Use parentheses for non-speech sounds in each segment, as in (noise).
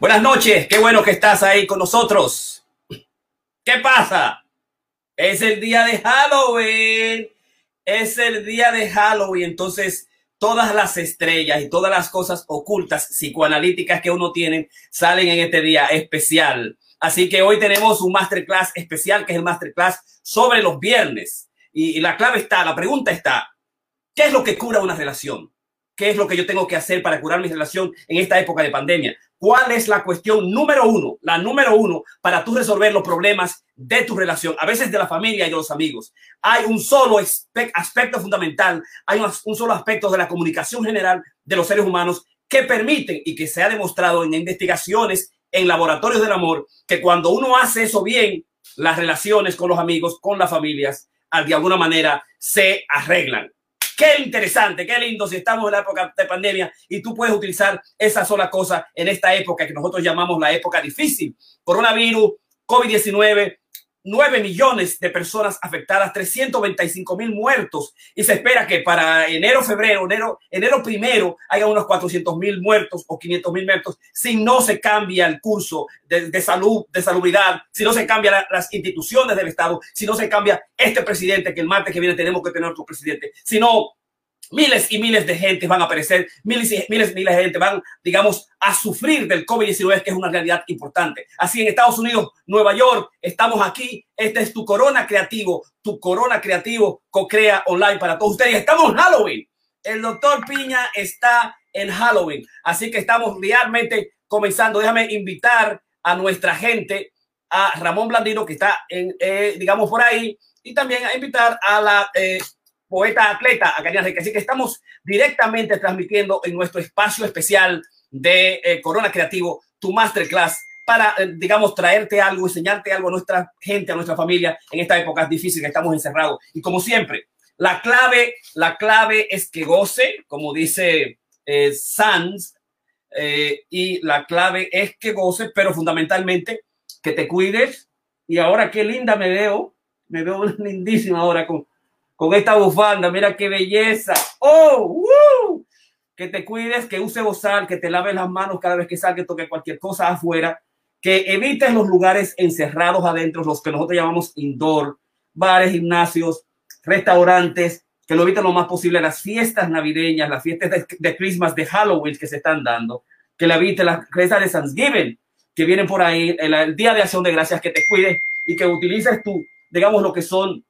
Buenas noches, qué bueno que estás ahí con nosotros. ¿Qué pasa? Es el día de Halloween. Es el día de Halloween. Entonces, todas las estrellas y todas las cosas ocultas psicoanalíticas que uno tiene salen en este día especial. Así que hoy tenemos un masterclass especial que es el masterclass sobre los viernes. Y, la clave está, la pregunta está, ¿qué es lo que cura una relación? ¿Qué es lo que yo tengo que hacer para curar mi relación en esta época de pandemia? ¿Cuál es la cuestión número uno, la número uno para tú resolver los problemas de tu relación, a veces de la familia y de los amigos? Hay un solo aspecto fundamental, hay un solo aspecto de la comunicación general de los seres humanos que permiten y que se ha demostrado en investigaciones en laboratorios del amor que cuando uno hace eso bien, las relaciones con los amigos, con las familias, de alguna manera se arreglan. Qué interesante, qué lindo si estamos en la época de pandemia y tú puedes utilizar esa sola cosa en esta época que nosotros llamamos la época difícil. Coronavirus, COVID-19, 9 millones de personas afectadas, 325 mil muertos. Y se espera que para enero, febrero, enero, enero primero haya unos 400 mil muertos o 500 mil muertos si no se cambia el curso de, salud, de salubridad, si no se cambian las instituciones del Estado, si no se cambia este presidente que el martes que viene tenemos que tener otro presidente, si no miles y miles de gente van a aparecer, miles y miles, miles de gente van, digamos, a sufrir del COVID-19, que es una realidad importante. Así en Estados Unidos, Nueva York, estamos aquí. Este es tu Corona Creativo, tu Corona Creativo co-crea online para todos ustedes. Estamos en Halloween. El doctor Piña está en Halloween. Así que estamos realmente comenzando. Déjame invitar a nuestra gente, a Ramón Blandino, que está en, eh, digamos, por ahí, y también a invitar a la... Eh, poeta atleta a Así que estamos directamente transmitiendo en nuestro espacio especial de eh, Corona Creativo tu masterclass para, eh, digamos, traerte algo, enseñarte algo a nuestra gente, a nuestra familia en esta época difícil que estamos encerrados. Y como siempre, la clave, la clave es que goce, como dice eh, Sanz, y la clave es que goce, pero fundamentalmente que te cuides. Y ahora qué linda me veo, me veo (laughs) lindísima ahora con, con esta bufanda. Mira qué belleza. ¡Oh! Que te cuides, que use bozal, que te laves las manos cada vez que salga, que toque cualquier cosa afuera, que evites los lugares encerrados adentro, los que nosotros llamamos indoor, bares, gimnasios, restaurantes, que lo eviten lo más posible las fiestas navideñas, las fiestas de, Christmas, de Halloween que se están dando, que la evite las fiestas de Thanksgiving que vienen por ahí, el, el Día de Acción de Gracias, que te cuides y que utilices tú, digamos, lo que son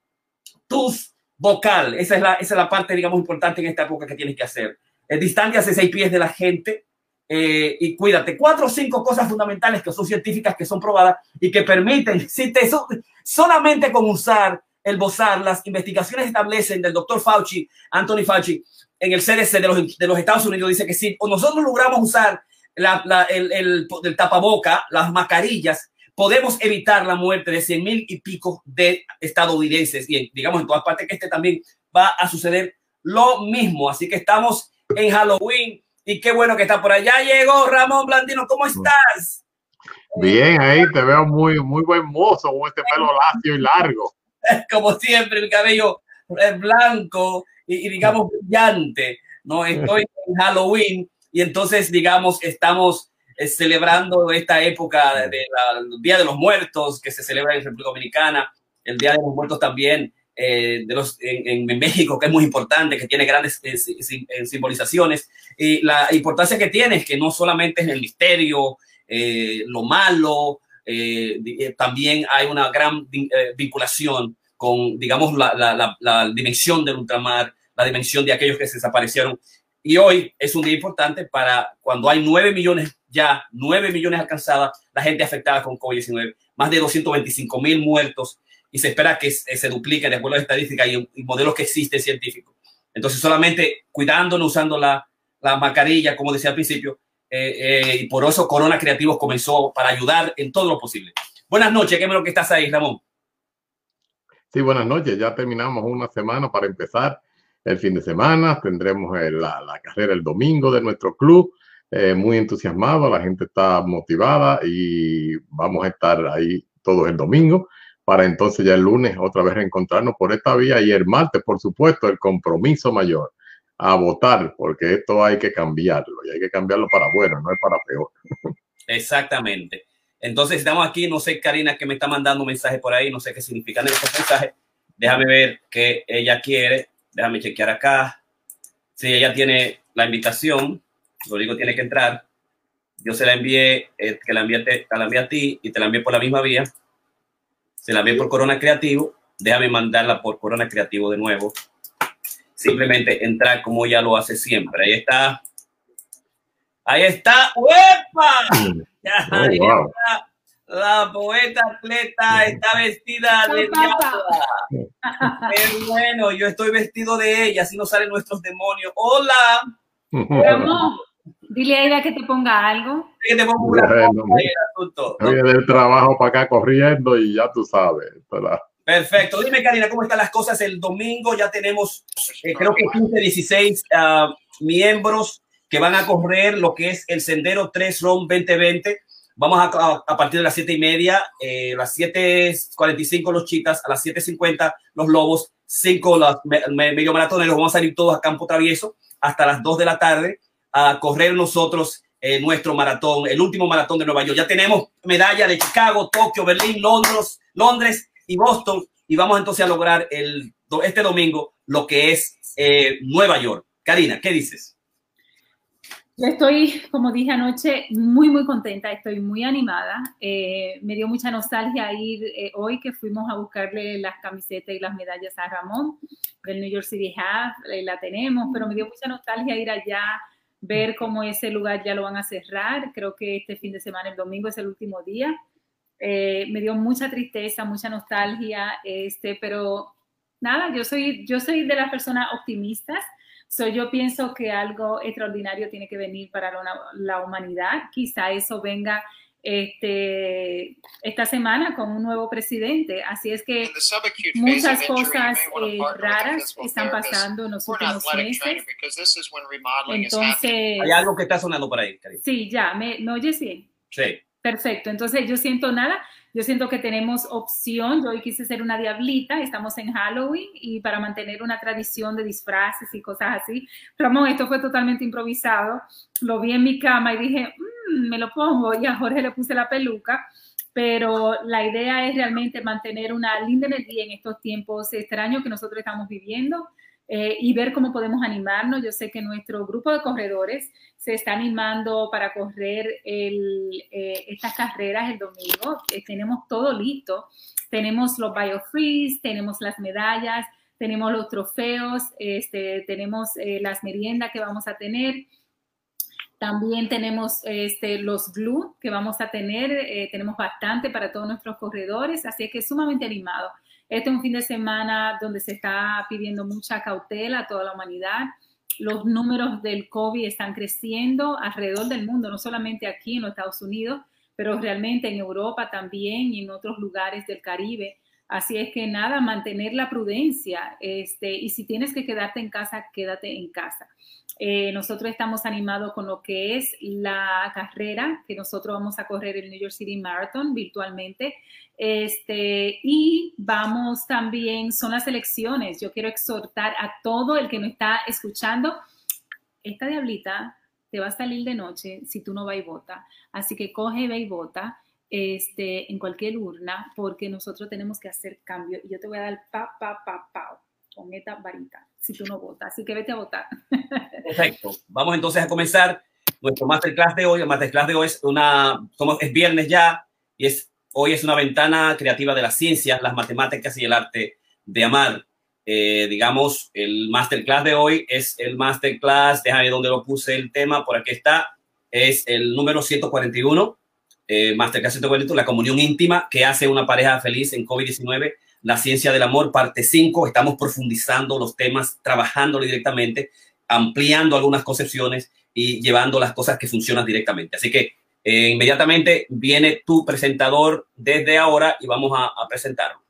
tus vocal. Esa es la, esa es la parte, digamos, importante en esta época que tienes que hacer. Es distancia hace seis pies de la gente eh, y cuídate. Cuatro o cinco cosas fundamentales que son científicas, que son probadas y que permiten, (laughs) si te, solamente con usar el bozar, las investigaciones establecen del doctor Fauci, Anthony Fauci, en el CDC de los, de los Estados Unidos, dice que si nosotros logramos usar la, el, el, el tapaboca, las mascarillas, podemos evitar la muerte de 100 mil y pico de estadounidenses y digamos en todas partes que este también va a suceder lo mismo. Así que estamos en Halloween y qué bueno que está por allá. Llegó Ramón Blandino, ¿cómo estás? Bien, ahí te veo muy, muy buen mozo con este pelo lacio y largo. (laughs) Como siempre, el cabello blanco y, y digamos brillante. No estoy en Halloween y entonces, digamos, estamos celebrando esta época del Día de los Muertos que se celebra en República Dominicana, el Día de los Muertos también eh, de los, en, México, que es muy importante, que tiene grandes eh, eh, simbolizaciones. Y la importancia que tiene es que no solamente es el misterio, lo malo, también hay una gran vinculación con, digamos, la, la, la dimensión del ultramar, la dimensión de aquellos que se desaparecieron y hoy es un día importante para cuando hay 9 millones, ya 9 millones alcanzadas, la gente afectada con COVID-19, más de 225 mil muertos y se espera que se duplique de acuerdo a las estadísticas y, modelos que existen científicos. Entonces, solamente cuidándonos, usando la, la mascarilla, como decía al principio, eh, eh, y por eso Corona Creativos comenzó para ayudar en todo lo posible. Buenas noches, qué bueno que estás ahí, Ramón. Sí, buenas noches. Ya terminamos una semana para empezar el fin de semana, tendremos la, la, carrera el domingo de nuestro club, eh, muy entusiasmado, la gente está motivada y vamos a estar ahí todos el domingo para entonces ya el lunes otra vez reencontrarnos por esta vía y el martes, por supuesto, el compromiso mayor a votar, porque esto hay que cambiarlo y hay que cambiarlo para bueno, no es para peor. Exactamente. Entonces estamos aquí, no sé, Karina, que me está mandando un mensaje por ahí, no sé qué significan estos mensajes. Déjame ver qué ella quiere. Déjame chequear acá. Si ella tiene la invitación, lo digo, tiene que entrar. Yo se la envié, eh, que la envié, te, la envié a ti y te la envié por la misma vía. Se la envié por Corona Creativo. Déjame mandarla por Corona Creativo de nuevo. Simplemente entrar como ella lo hace siempre. Ahí está. Ahí está. ¡Uepa! Oh, ahí está. La poeta atleta está vestida de diabla. Qué bueno, yo estoy vestido de ella, así no salen nuestros demonios. Hola. (laughs) Dile a ella que te ponga algo. Que te ponga bueno, del trabajo para acá corriendo y ya tú sabes. Perfecto. Dime, Karina, ¿cómo están las cosas? El domingo ya tenemos, eh, creo que 15, 16 uh, miembros que van a correr lo que es el Sendero 3 ROM 2020. Vamos a, a, partir de las 7 y media, eh, las 7.45 los chicas, a las 7.50 los lobos, 5 los me, medio maratoneros, vamos a salir todos a campo travieso hasta las 2 de la tarde a correr nosotros nuestro maratón, el último maratón de Nueva York. Ya tenemos medalla de Chicago, Tokio, Berlín, Londres, Londres y Boston y vamos entonces a lograr el, este domingo lo que es eh, Nueva York. Karina, ¿qué dices? Estoy, como dije anoche, muy, muy contenta, estoy muy animada. Eh, me dio mucha nostalgia ir eh, hoy que fuimos a buscarle las camisetas y las medallas a Ramón del New York City Half, eh, la tenemos, pero me dio mucha nostalgia ir allá, ver cómo ese lugar ya lo van a cerrar. Creo que este fin de semana, el domingo, es el último día. me dio mucha tristeza, mucha nostalgia, este, pero nada, yo soy, yo soy de las personas optimistas So, yo pienso que algo extraordinario tiene que venir para la, la humanidad. Quizá eso venga este, esta semana con un nuevo presidente. Así es que muchas cosas eh, raras están pasando en los últimos meses. Entonces, hay algo que está sonando por ahí. Cariño. Sí, ya, ¿me, ¿me oyes bien? Sí. Perfecto. Entonces, yo siento nada. Yo siento que tenemos opción. Yo hoy quise ser una diablita, estamos en Halloween y para mantener una tradición de disfraces y cosas así. Ramón, esto fue totalmente improvisado. Lo vi en mi cama y dije, mm, me lo pongo (laughs) y a Jorge le puse la peluca. Pero la idea es realmente mantener una linda energía en estos tiempos extraños que nosotros estamos viviendo eh, y ver cómo podemos animarnos. Yo sé que nuestro grupo de corredores se está animando para correr eh, estas carreras el domingo. Eh, tenemos todo listo. Tenemos los biofreeze, tenemos las medallas, tenemos los trofeos, este, tenemos las meriendas que vamos a tener. También tenemos este, los glue que vamos a tener. tenemos bastante para todos nuestros corredores, así que sumamente animado. Este es un fin de semana donde se está pidiendo mucha cautela a toda la humanidad. Los números del COVID están creciendo alrededor del mundo, no solamente aquí en los Estados Unidos, pero realmente en Europa también y en otros lugares del Caribe. Así es que nada, mantener la prudencia. Este, y si tienes que quedarte en casa, quédate en casa. Eh, nosotros estamos animados con lo que es la carrera, que nosotros vamos a correr el New York City Marathon virtualmente. Este, y vamos también, son las elecciones. Yo quiero exhortar a todo el que me está escuchando. Esta diablita te va a salir de noche si tú no vas y vota. Así que coge, ve y vota este, en cualquier urna, porque nosotros tenemos que hacer cambio. Y yo te voy a dar pa, pa, pa, pa, con esta varita si tú no votas. Así que vete a votar. (laughs) Perfecto. Vamos entonces a comenzar nuestro masterclass de hoy. El masterclass de hoy es una, es viernes ya y es, hoy es una ventana creativa de la ciencia, las matemáticas y el arte de amar. Eh, digamos, el masterclass de hoy es el masterclass, déjame donde lo puse el tema, por aquí está, es el número 141, eh, masterclass 141, la comunión íntima que hace una pareja feliz en COVID-19 la ciencia del amor, parte 5. Estamos profundizando los temas, trabajándolo directamente, ampliando algunas concepciones y llevando las cosas que funcionan directamente. Así que eh, inmediatamente viene tu presentador desde ahora y vamos a, a presentarlo.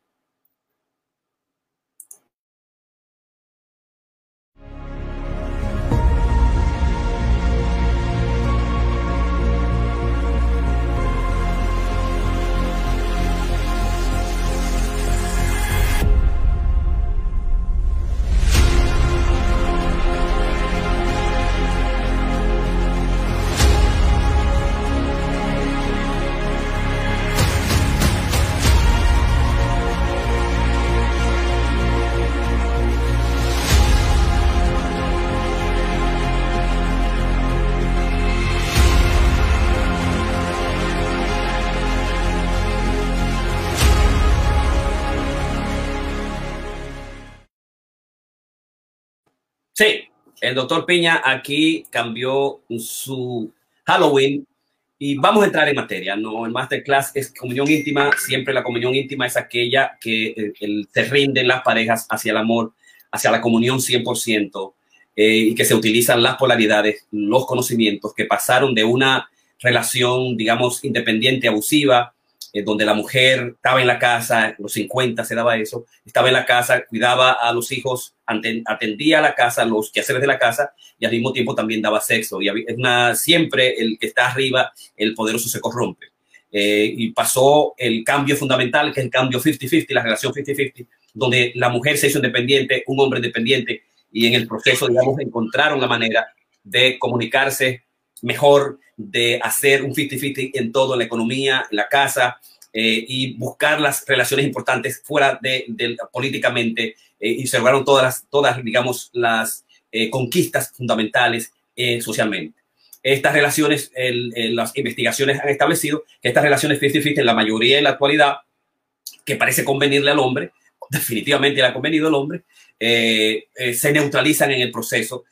Sí, el doctor Piña aquí cambió su Halloween y vamos a entrar en materia. No, el masterclass es comunión íntima. Siempre la comunión íntima es aquella que eh, se rinden las parejas hacia el amor, hacia la comunión 100%, eh, y que se utilizan las polaridades, los conocimientos que pasaron de una relación, digamos, independiente, abusiva, eh, donde la mujer estaba en la casa, los 50 se daba eso, estaba en la casa, cuidaba a los hijos, atendía a la casa, los quehaceres de la casa y al mismo tiempo también daba sexo. Y es una, siempre el que está arriba, el poderoso se corrompe. Eh, y pasó el cambio fundamental, que es el cambio 50-50, la relación 50-50, donde la mujer se hizo independiente, un hombre independiente, y en el proceso, digamos, encontraron la manera de comunicarse mejor, de hacer un 50-50 en todo, la economía, la casa, eh, y buscar las relaciones importantes fuera de, políticamente eh, y se lograron todas las, todas, digamos, las eh, conquistas fundamentales socialmente. Estas relaciones, las investigaciones han establecido que estas relaciones 50-50 en la mayoría en la actualidad, que parece convenirle al hombre, definitivamente le ha convenido al hombre, se neutralizan en el proceso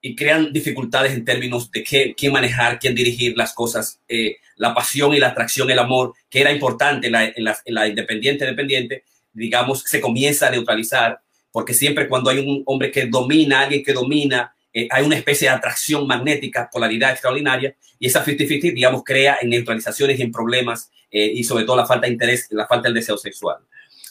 y crean dificultades en términos de qué, quién manejar, quién dirigir las cosas, eh, la pasión y la atracción, el amor, que era importante en la, en la, en la independiente dependiente, digamos, se comienza a neutralizar, porque siempre cuando hay un hombre que domina, alguien que domina, eh, hay una especie de atracción magnética, polaridad extraordinaria, y esa 50-50, digamos, crea en neutralizaciones y en problemas, eh, y sobre todo la falta de interés, la falta del deseo sexual.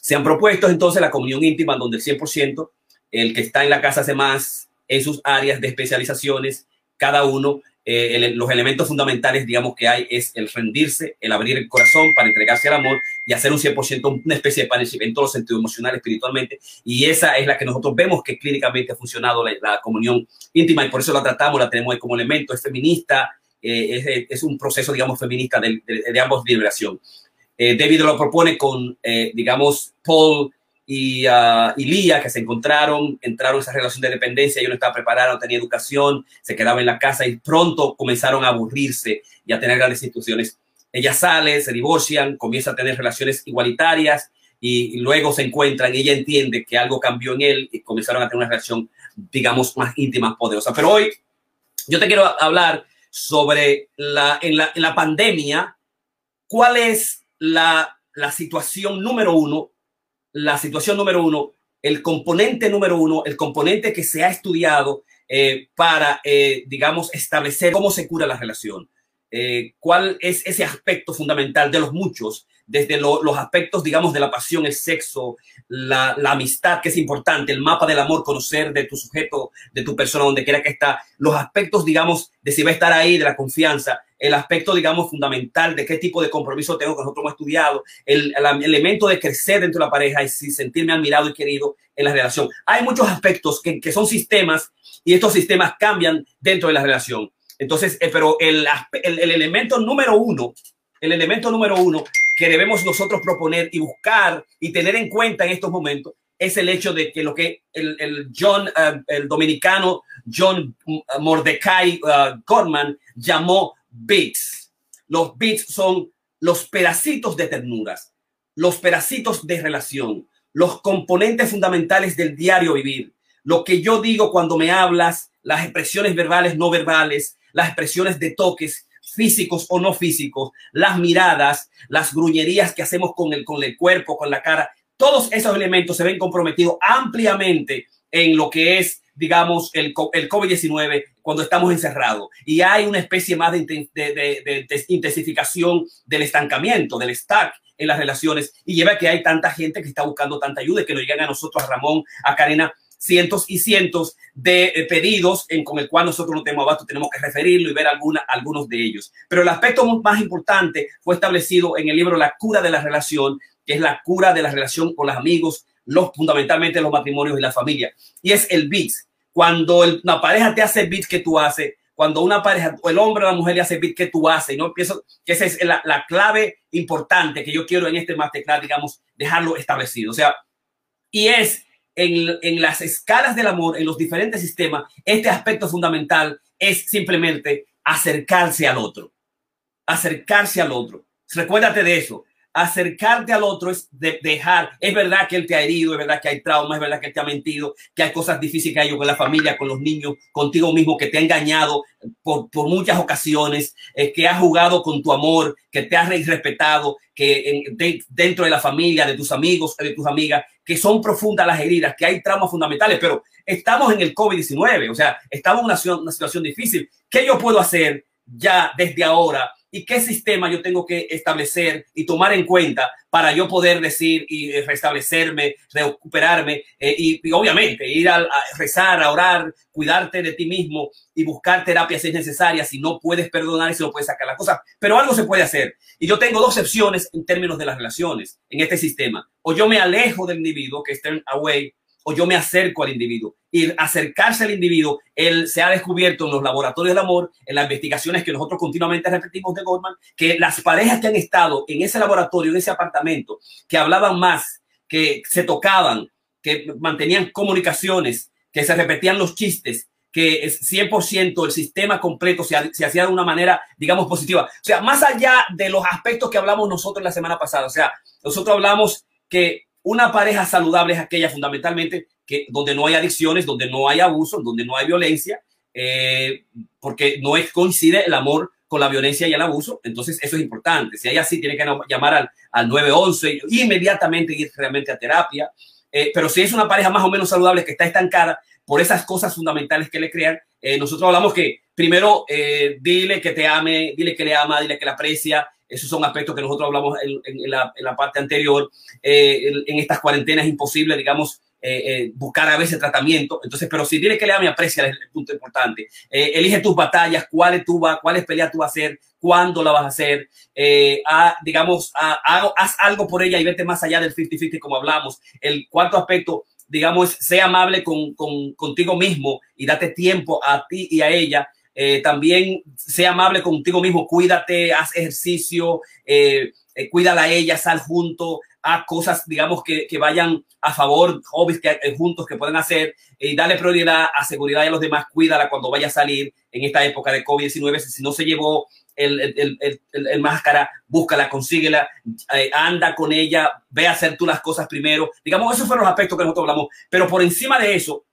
Se han propuesto entonces la comunión íntima, donde el 100%, el que está en la casa hace más, en sus áreas de especializaciones, cada uno, eh, los elementos fundamentales, digamos, que hay es el rendirse, el abrir el corazón para entregarse al amor y hacer un 100% una especie de partnership en todos los sentidos, emocional, espiritualmente. Y esa es la que nosotros vemos que clínicamente ha funcionado la, comunión íntima y por eso la tratamos, la tenemos como elemento, es feminista, eh, es, un proceso, digamos, feminista de, de, ambos liberación. Eh, David lo propone con, digamos, Paul y, uh, y Lía, que se encontraron, entraron en esa relación de dependencia, yo no estaba preparado, no tenía educación, se quedaba en la casa y pronto comenzaron a aburrirse y a tener grandes instituciones. Ella sale, se divorcian, comienza a tener relaciones igualitarias y, luego se encuentran ella entiende que algo cambió en él y comenzaron a tener una relación, digamos, más íntima, poderosa. Pero hoy yo te quiero hablar sobre la, en, la, en la pandemia, cuál es la, la situación número uno la situación número uno, el componente número uno, el componente que se ha estudiado eh, para, eh, digamos, establecer cómo se cura la relación. Eh, ¿Cuál es ese aspecto fundamental de los muchos desde los aspectos, digamos, de la pasión, el sexo, la, amistad, que es importante, el mapa del amor, conocer de tu sujeto, de tu persona, donde quiera que está, los aspectos, digamos, de si va a estar ahí, de la confianza, el aspecto, digamos, fundamental de qué tipo de compromiso tengo que nosotros hemos estudiado, el, elemento de crecer dentro de la pareja y sentirme admirado y querido en la relación. Hay muchos aspectos que, que son sistemas y estos sistemas cambian dentro de la relación. Entonces, eh, pero el, el, el elemento número uno, el elemento número uno que debemos nosotros proponer y buscar y tener en cuenta en estos momentos es el hecho de que lo que el, el John, uh, el dominicano John Mordecai uh, Gorman llamó bits. Los bits son los pedacitos de ternuras, los pedacitos de relación, los componentes fundamentales del diario vivir. Lo que yo digo cuando me hablas, las expresiones verbales, no verbales, las expresiones de toques, físicos o no físicos, las miradas, las gruñerías que hacemos con el, con el cuerpo, con la cara, todos esos elementos se ven comprometidos ampliamente en lo que es, digamos, el, el COVID-19 cuando estamos encerrados. Y hay una especie más de, de, intensificación del estancamiento, del stack en las relaciones y lleva a que hay tanta gente que está buscando tanta ayuda y que nos llegan a nosotros, a Ramón, a Karina, cientos y cientos de eh, pedidos en, con el cual nosotros no tenemos abasto, tenemos que referirlo y ver alguna, algunos de ellos. Pero el aspecto más importante fue establecido en el libro La cura de la relación, que es la cura de la relación con los amigos, los, fundamentalmente los matrimonios y la familia. Y es el bit. Cuando una pareja te hace bit que tú haces, cuando una pareja, el hombre o la mujer le hace bit que tú haces, y no pienso que esa es la, la clave importante que yo quiero en este masterclass, digamos, dejarlo establecido. O sea, y es en, las escalas del amor, en los diferentes sistemas, este aspecto fundamental es simplemente acercarse al otro. Acercarse al otro. Recuérdate de eso. acercarte al otro es dejar, es verdad que él te ha herido, es verdad que hay traumas, es verdad que él te ha mentido, que hay cosas difíciles que hay con la familia, con los niños, contigo mismo, que te ha engañado por, muchas ocasiones, eh, que ha jugado con tu amor, que te ha respetado, que dentro de la familia, de tus amigos, de tus amigas, que son profundas las heridas, que hay traumas fundamentales, pero estamos en el COVID-19, o sea, estamos en una situación difícil. ¿Qué yo puedo hacer ya desde ahora y qué sistema yo tengo que establecer y tomar en cuenta para yo poder decir y restablecerme, recuperarme eh, y, obviamente ir a, rezar, a orar, cuidarte de ti mismo y buscar terapias si es necesaria, si no puedes perdonar y si no puedes sacar las cosas, pero algo se puede hacer. Y yo tengo dos opciones en términos de las relaciones en este sistema. O yo me alejo del individuo que está away o yo me acerco al individuo. Y acercarse al individuo, él se ha descubierto en los laboratorios del amor, en las investigaciones que nosotros continuamente repetimos de Goldman, que las parejas que han estado en ese laboratorio, en ese apartamento, que hablaban más, que se tocaban, que mantenían comunicaciones, que se repetían los chistes, que es 100% el sistema completo se, se, hacía de una manera, digamos, positiva. O sea, más allá de los aspectos que hablamos nosotros la semana pasada, o sea, nosotros hablamos que una pareja saludable es aquella fundamentalmente que donde no hay adicciones, donde no hay abuso, donde no hay violencia, eh, porque no es, coincide el amor con la violencia y el abuso. Entonces, eso es importante. Si hay así, tiene que llamar al, al 911 inmediatamente ir realmente a terapia. Eh, pero si es una pareja más o menos saludable que está estancada por esas cosas fundamentales que le crean, eh, nosotros hablamos que primero dile que te ame, dile que le ama, dile que le aprecia, esos son aspectos que nosotros hablamos en, la, parte anterior. Eh, en, estas cuarentenas es imposible, digamos, eh, eh, buscar a veces tratamiento. Entonces, pero si tienes que le a mi aprecia, el punto importante. elige tus batallas, cuáles tú vas, cuáles peleas tú vas a hacer, cuándo la vas a hacer. digamos, haz algo por ella y vete más allá del 50-50 como hablamos. El cuarto aspecto, digamos, sea amable con, contigo mismo y date tiempo a ti y a ella eh, también sea amable contigo mismo, cuídate, haz ejercicio, eh, eh, cuídala a ella, sal junto, haz cosas, digamos, que, que vayan a favor, hobbies que juntos que pueden hacer y dale prioridad a seguridad de los demás, cuídala cuando vaya a salir en esta época de COVID-19. Si no se llevó el, el, el, el, máscara, búscala, consíguela, anda con ella, ve a hacer tú las cosas primero. Digamos, esos fueron los aspectos que nosotros hablamos. Pero por encima de eso,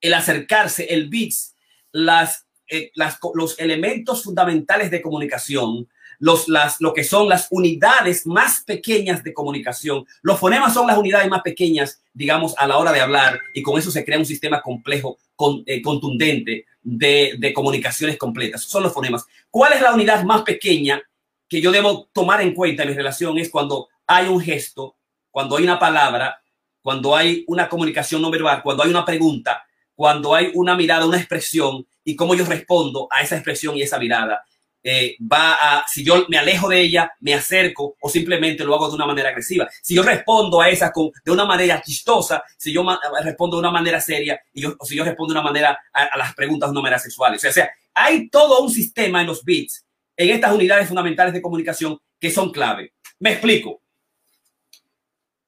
el acercarse, el bits, las eh, los elementos fundamentales de comunicación, los, las, lo que son las unidades más pequeñas de comunicación. Los fonemas son las unidades más pequeñas, digamos, a la hora de hablar y con eso se crea un sistema complejo, eh, contundente de, de comunicaciones completas. Son los fonemas. ¿Cuál es la unidad más pequeña que yo debo tomar en cuenta en mi relación? Es cuando hay un gesto, cuando hay una palabra, cuando hay una comunicación no verbal, cuando hay una pregunta, cuando hay una mirada, una expresión y cómo yo respondo a esa expresión y esa mirada. Eh, va a, si yo me alejo de ella, me acerco o simplemente lo hago de una manera agresiva. Si yo respondo a esa con, de una manera chistosa, si yo respondo de una manera seria y yo, o si yo respondo de una manera a, las preguntas de una manera sexual. O sea, o sea, hay todo un sistema en los bits, en estas unidades fundamentales de comunicación que son clave. Me explico.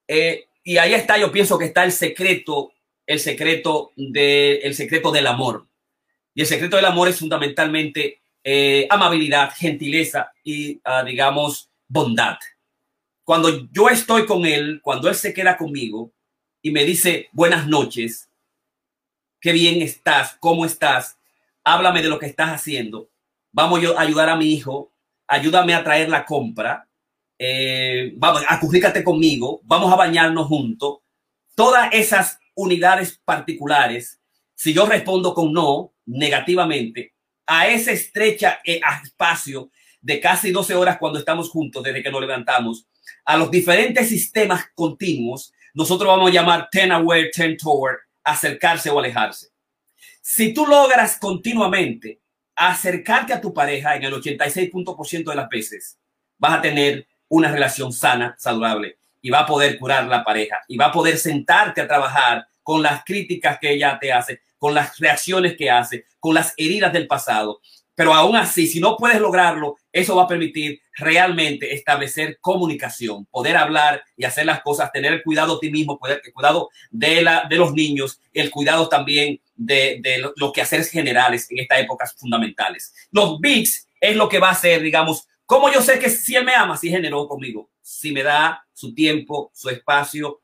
Eh, y ahí está, yo pienso que está el secreto, el secreto, de, el secreto del amor. Y el secreto del amor es fundamentalmente eh, amabilidad, gentileza y, ah, digamos, bondad. Cuando yo estoy con él, cuando él se queda conmigo y me dice buenas noches, qué bien estás, cómo estás, háblame de lo que estás haciendo, vamos a ayudar a mi hijo, ayúdame a traer la compra, eh, vamos, acurrícate conmigo, vamos a bañarnos juntos. Todas esas unidades particulares, si yo respondo con no, negativamente a ese estrecha eh, espacio de casi 12 horas cuando estamos juntos desde que nos levantamos, a los diferentes sistemas continuos, nosotros vamos a llamar ten aware, ten toward, acercarse o alejarse. Si tú logras continuamente acercarte a tu pareja en el 86% de las veces, vas a tener una relación sana, saludable y va a poder curar la pareja y va a poder sentarte a trabajar con las críticas que ella te hace, con las reacciones que hace, con las heridas del pasado. Pero aún así, si no puedes lograrlo, eso va a permitir realmente establecer comunicación, poder hablar y hacer las cosas, tener el cuidado de ti mismo, el cuidado de, la, de los niños, el cuidado también de, de los quehaceres generales en estas épocas fundamentales. Los BICS es lo que va a ser, digamos, ¿Cómo yo sé que si él me ama, si generó conmigo? Si me da su tiempo, su espacio.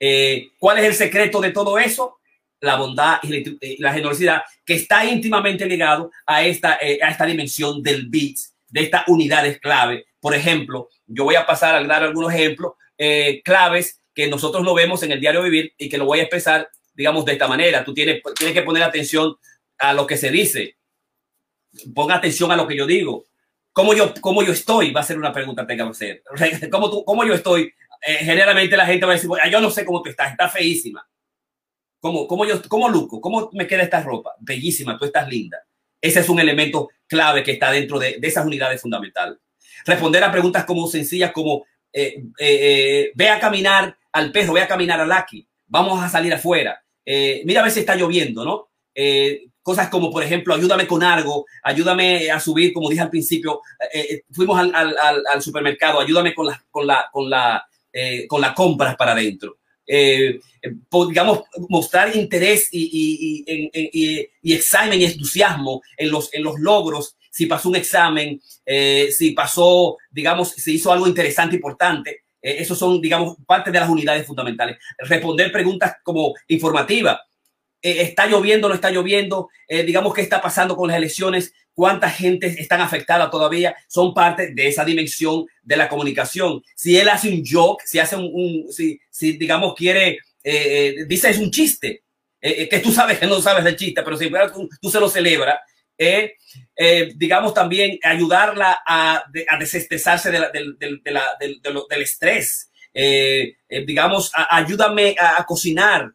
Eh, ¿Cuál es el secreto de todo eso? La bondad y la generosidad que está íntimamente ligado a esta, eh, a esta dimensión del bits, de estas unidades clave. Por ejemplo, yo voy a pasar a dar algunos ejemplos eh, claves que nosotros no vemos en el diario vivir y que lo voy a expresar, digamos, de esta manera. Tú tienes, tienes que poner atención a lo que se dice. Ponga atención a lo que yo digo ¿Cómo yo, cómo yo estoy? Va a ser una pregunta que tenga que hacer. ¿Cómo, tú, ¿Cómo yo estoy? Eh, generalmente la gente va a decir, yo no sé cómo tú estás, está feísima. ¿Cómo, cómo, yo, ¿Cómo luco? ¿Cómo me queda esta ropa? Bellísima, tú estás linda. Ese es un elemento clave que está dentro de, de esas unidades fundamentales. Responder a preguntas como sencillas como, eh, eh, ve a caminar al perro, ve a caminar al Lucky, vamos a salir afuera. mira a ver si está lloviendo, ¿no? cosas como, por ejemplo, ayúdame con algo, ayúdame a subir, como dije al principio, eh, eh, fuimos al, al, al, supermercado, ayúdame con las con la, con la, eh, con las compras para adentro. Digamos, mostrar interés y, y, y, y, examen y entusiasmo en los, en los logros, si pasó un examen, si pasó, digamos, si hizo algo interesante, importante. esos son, digamos, parte de las unidades fundamentales. Responder preguntas como informativas eh, está lloviendo, no está lloviendo, eh, digamos qué está pasando con las elecciones, cuánta gente están afectada todavía, son parte de esa dimensión de la comunicación. Si él hace un joke, si hace un, si, si, digamos quiere, eh, dice es un chiste, que tú sabes que no sabes del chiste, pero si tú, tú se lo celebras, digamos también ayudarla a, a desestresarse de del estrés. digamos, ayúdame a, cocinar,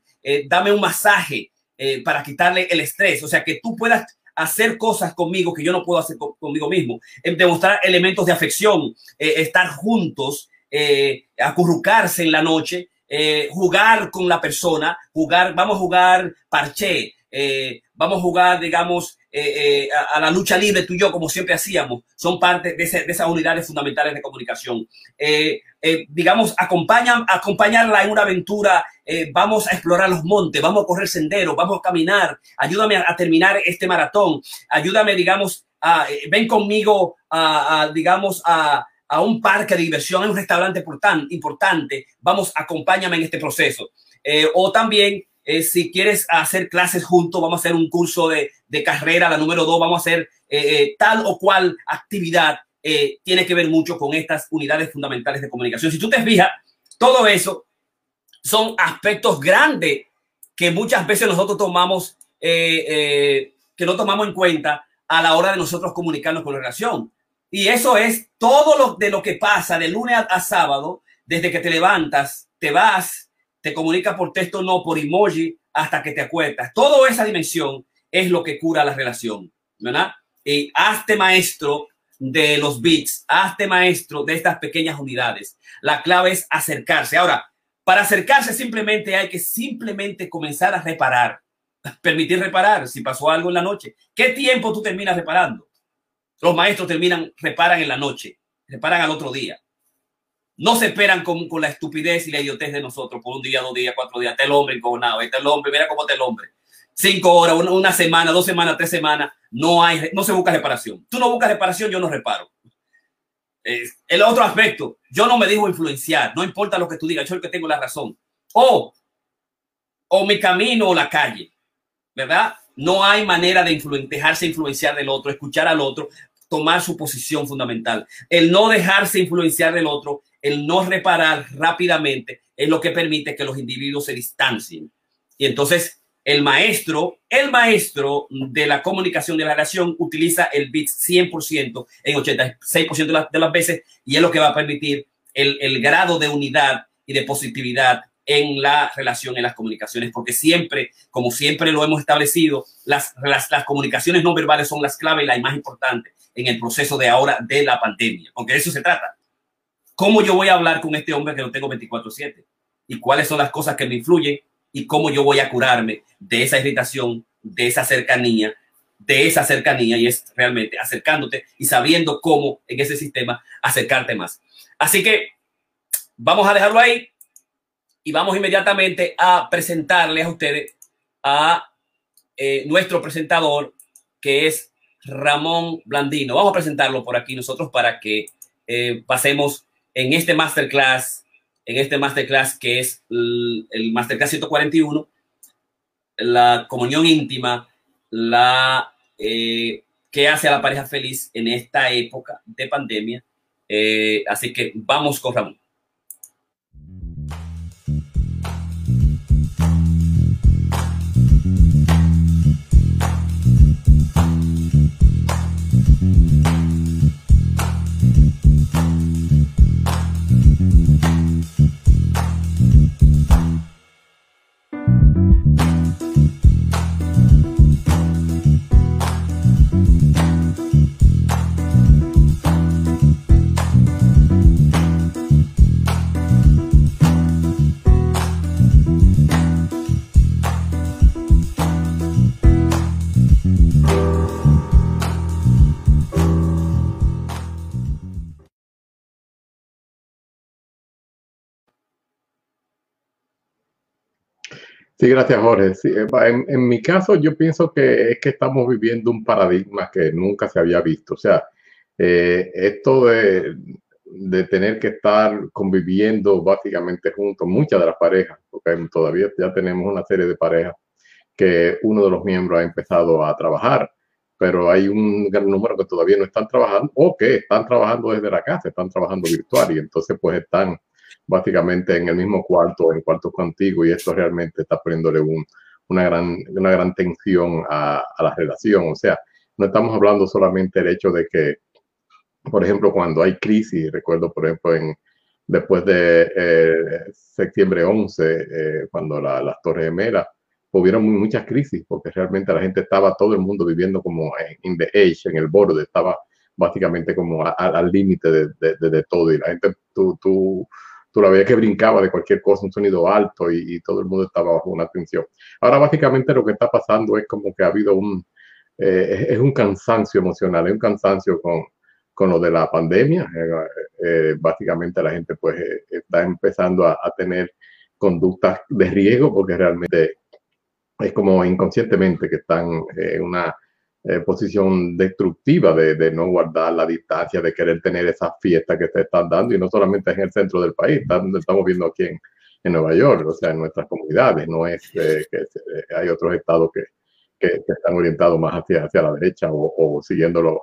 dame un masaje, eh, para quitarle el estrés. O sea, que tú puedas hacer cosas conmigo que yo no puedo hacer conmigo mismo. Eh, demostrar elementos de afección, eh, estar juntos, acurrucarse en la noche, jugar con la persona, jugar, vamos a jugar parché, vamos a jugar, digamos, eh, eh, a, la lucha libre tú y yo, como siempre hacíamos, son parte de, de esas unidades fundamentales de comunicación. Eh, digamos, acompañan, acompañarla en una aventura, vamos a explorar los montes, vamos a correr senderos, vamos a caminar, ayúdame a, terminar este maratón, ayúdame, digamos, ven conmigo a, digamos, a, a un parque de diversión, a un restaurante importante, vamos, acompáñame en este proceso. o también eh, si quieres hacer clases juntos, vamos a hacer un curso de, de carrera, la número dos, vamos a hacer eh, eh, tal o cual actividad, tiene que ver mucho con estas unidades fundamentales de comunicación. Si tú te fijas, todo eso son aspectos grandes que muchas veces nosotros tomamos, que no tomamos en cuenta a la hora de nosotros comunicarnos con la relación. Y eso es todo lo de lo que pasa de lunes a sábado, desde que te levantas, te vas, te comunica por texto, no por emoji, hasta que te acuestas. Toda esa dimensión es lo que cura la relación, ¿verdad? Y hazte maestro de los bits, hazte maestro de estas pequeñas unidades. La clave es acercarse. Ahora, para acercarse simplemente hay que simplemente comenzar a reparar, (laughs) permitir reparar si pasó algo en la noche. ¿Qué tiempo tú terminas reparando? Los maestros terminan, reparan en la noche, reparan al otro día. No se esperan con, con, la estupidez y la idiotez de nosotros por un día, dos días, cuatro días. Está el hombre encojonado, está el hombre, mira cómo está el hombre. Cinco horas, una, semana, dos semanas, tres semanas, no hay, no se busca reparación. Tú no buscas reparación, yo no reparo. el otro aspecto, yo no me dejo influenciar, no importa lo que tú digas, yo el que tengo la razón. O, o mi camino o la calle, ¿verdad? No hay manera de dejarse influenciar del otro, escuchar al otro, tomar su posición fundamental. El no dejarse influenciar del otro el no reparar rápidamente es lo que permite que los individuos se distancien. Y entonces el maestro, el maestro de la comunicación de la relación utiliza el bit 100% en 86% de, las veces y es lo que va a permitir el, grado de unidad y de positividad en la relación, en las comunicaciones, porque siempre, como siempre lo hemos establecido, las, las, las, comunicaciones no verbales son las claves y la más importante en el proceso de ahora de la pandemia, porque de eso se trata. ¿Cómo yo voy a hablar con este hombre que no tengo 24/7? ¿Y cuáles son las cosas que me influyen? ¿Y cómo yo voy a curarme de esa irritación, de esa cercanía, de esa cercanía? Y es realmente acercándote y sabiendo cómo en ese sistema acercarte más. Así que vamos a dejarlo ahí y vamos inmediatamente a presentarle a ustedes a eh, nuestro presentador, que es Ramón Blandino. Vamos a presentarlo por aquí nosotros para que eh, pasemos en este masterclass, en este masterclass que es el, masterclass 141, la comunión íntima, la eh, que hace a la pareja feliz en esta época de pandemia. Eh, así que vamos con Ramón. Sí, gracias Jorge. Eh, en, en, mi caso yo pienso que es que estamos viviendo un paradigma que nunca se había visto. O sea, eh, esto de, de, tener que estar conviviendo básicamente juntos, muchas de las parejas, porque todavía ya tenemos una serie de parejas que uno de los miembros ha empezado a trabajar, pero hay un gran número que todavía no están trabajando o que están trabajando desde la casa, están trabajando virtual y entonces pues están básicamente en el mismo cuarto, en cuartos contigo, y esto realmente está poniéndole un, una, gran, una gran tensión a, a, la relación. O sea, no estamos hablando solamente del hecho de que, por ejemplo, cuando hay crisis, recuerdo, por ejemplo, en, después de eh, septiembre 11, eh, cuando la, las Torres Gemelas, hubieron muchas crisis, porque realmente la gente estaba, todo el mundo viviendo como en the edge, en el borde, estaba básicamente como al límite de, de, todo, y la gente, tú, tú tú la veías que brincaba de cualquier cosa, un sonido alto y, todo el mundo estaba bajo una tensión. Ahora básicamente lo que está pasando es como que ha habido un, eh, es un cansancio emocional, es un cansancio con, con lo de la pandemia. Eh, eh, básicamente la gente pues está empezando a, a, tener conductas de riesgo porque realmente es como inconscientemente que están en una eh, posición destructiva de, de, no guardar la distancia, de querer tener esas fiestas que se están dando, y no solamente en el centro del país, estamos viendo aquí en, Nueva York, o sea, en nuestras comunidades, no es eh, que eh, hay otros estados que, que, que, están orientados más hacia, hacia la derecha o, o siguiendo los,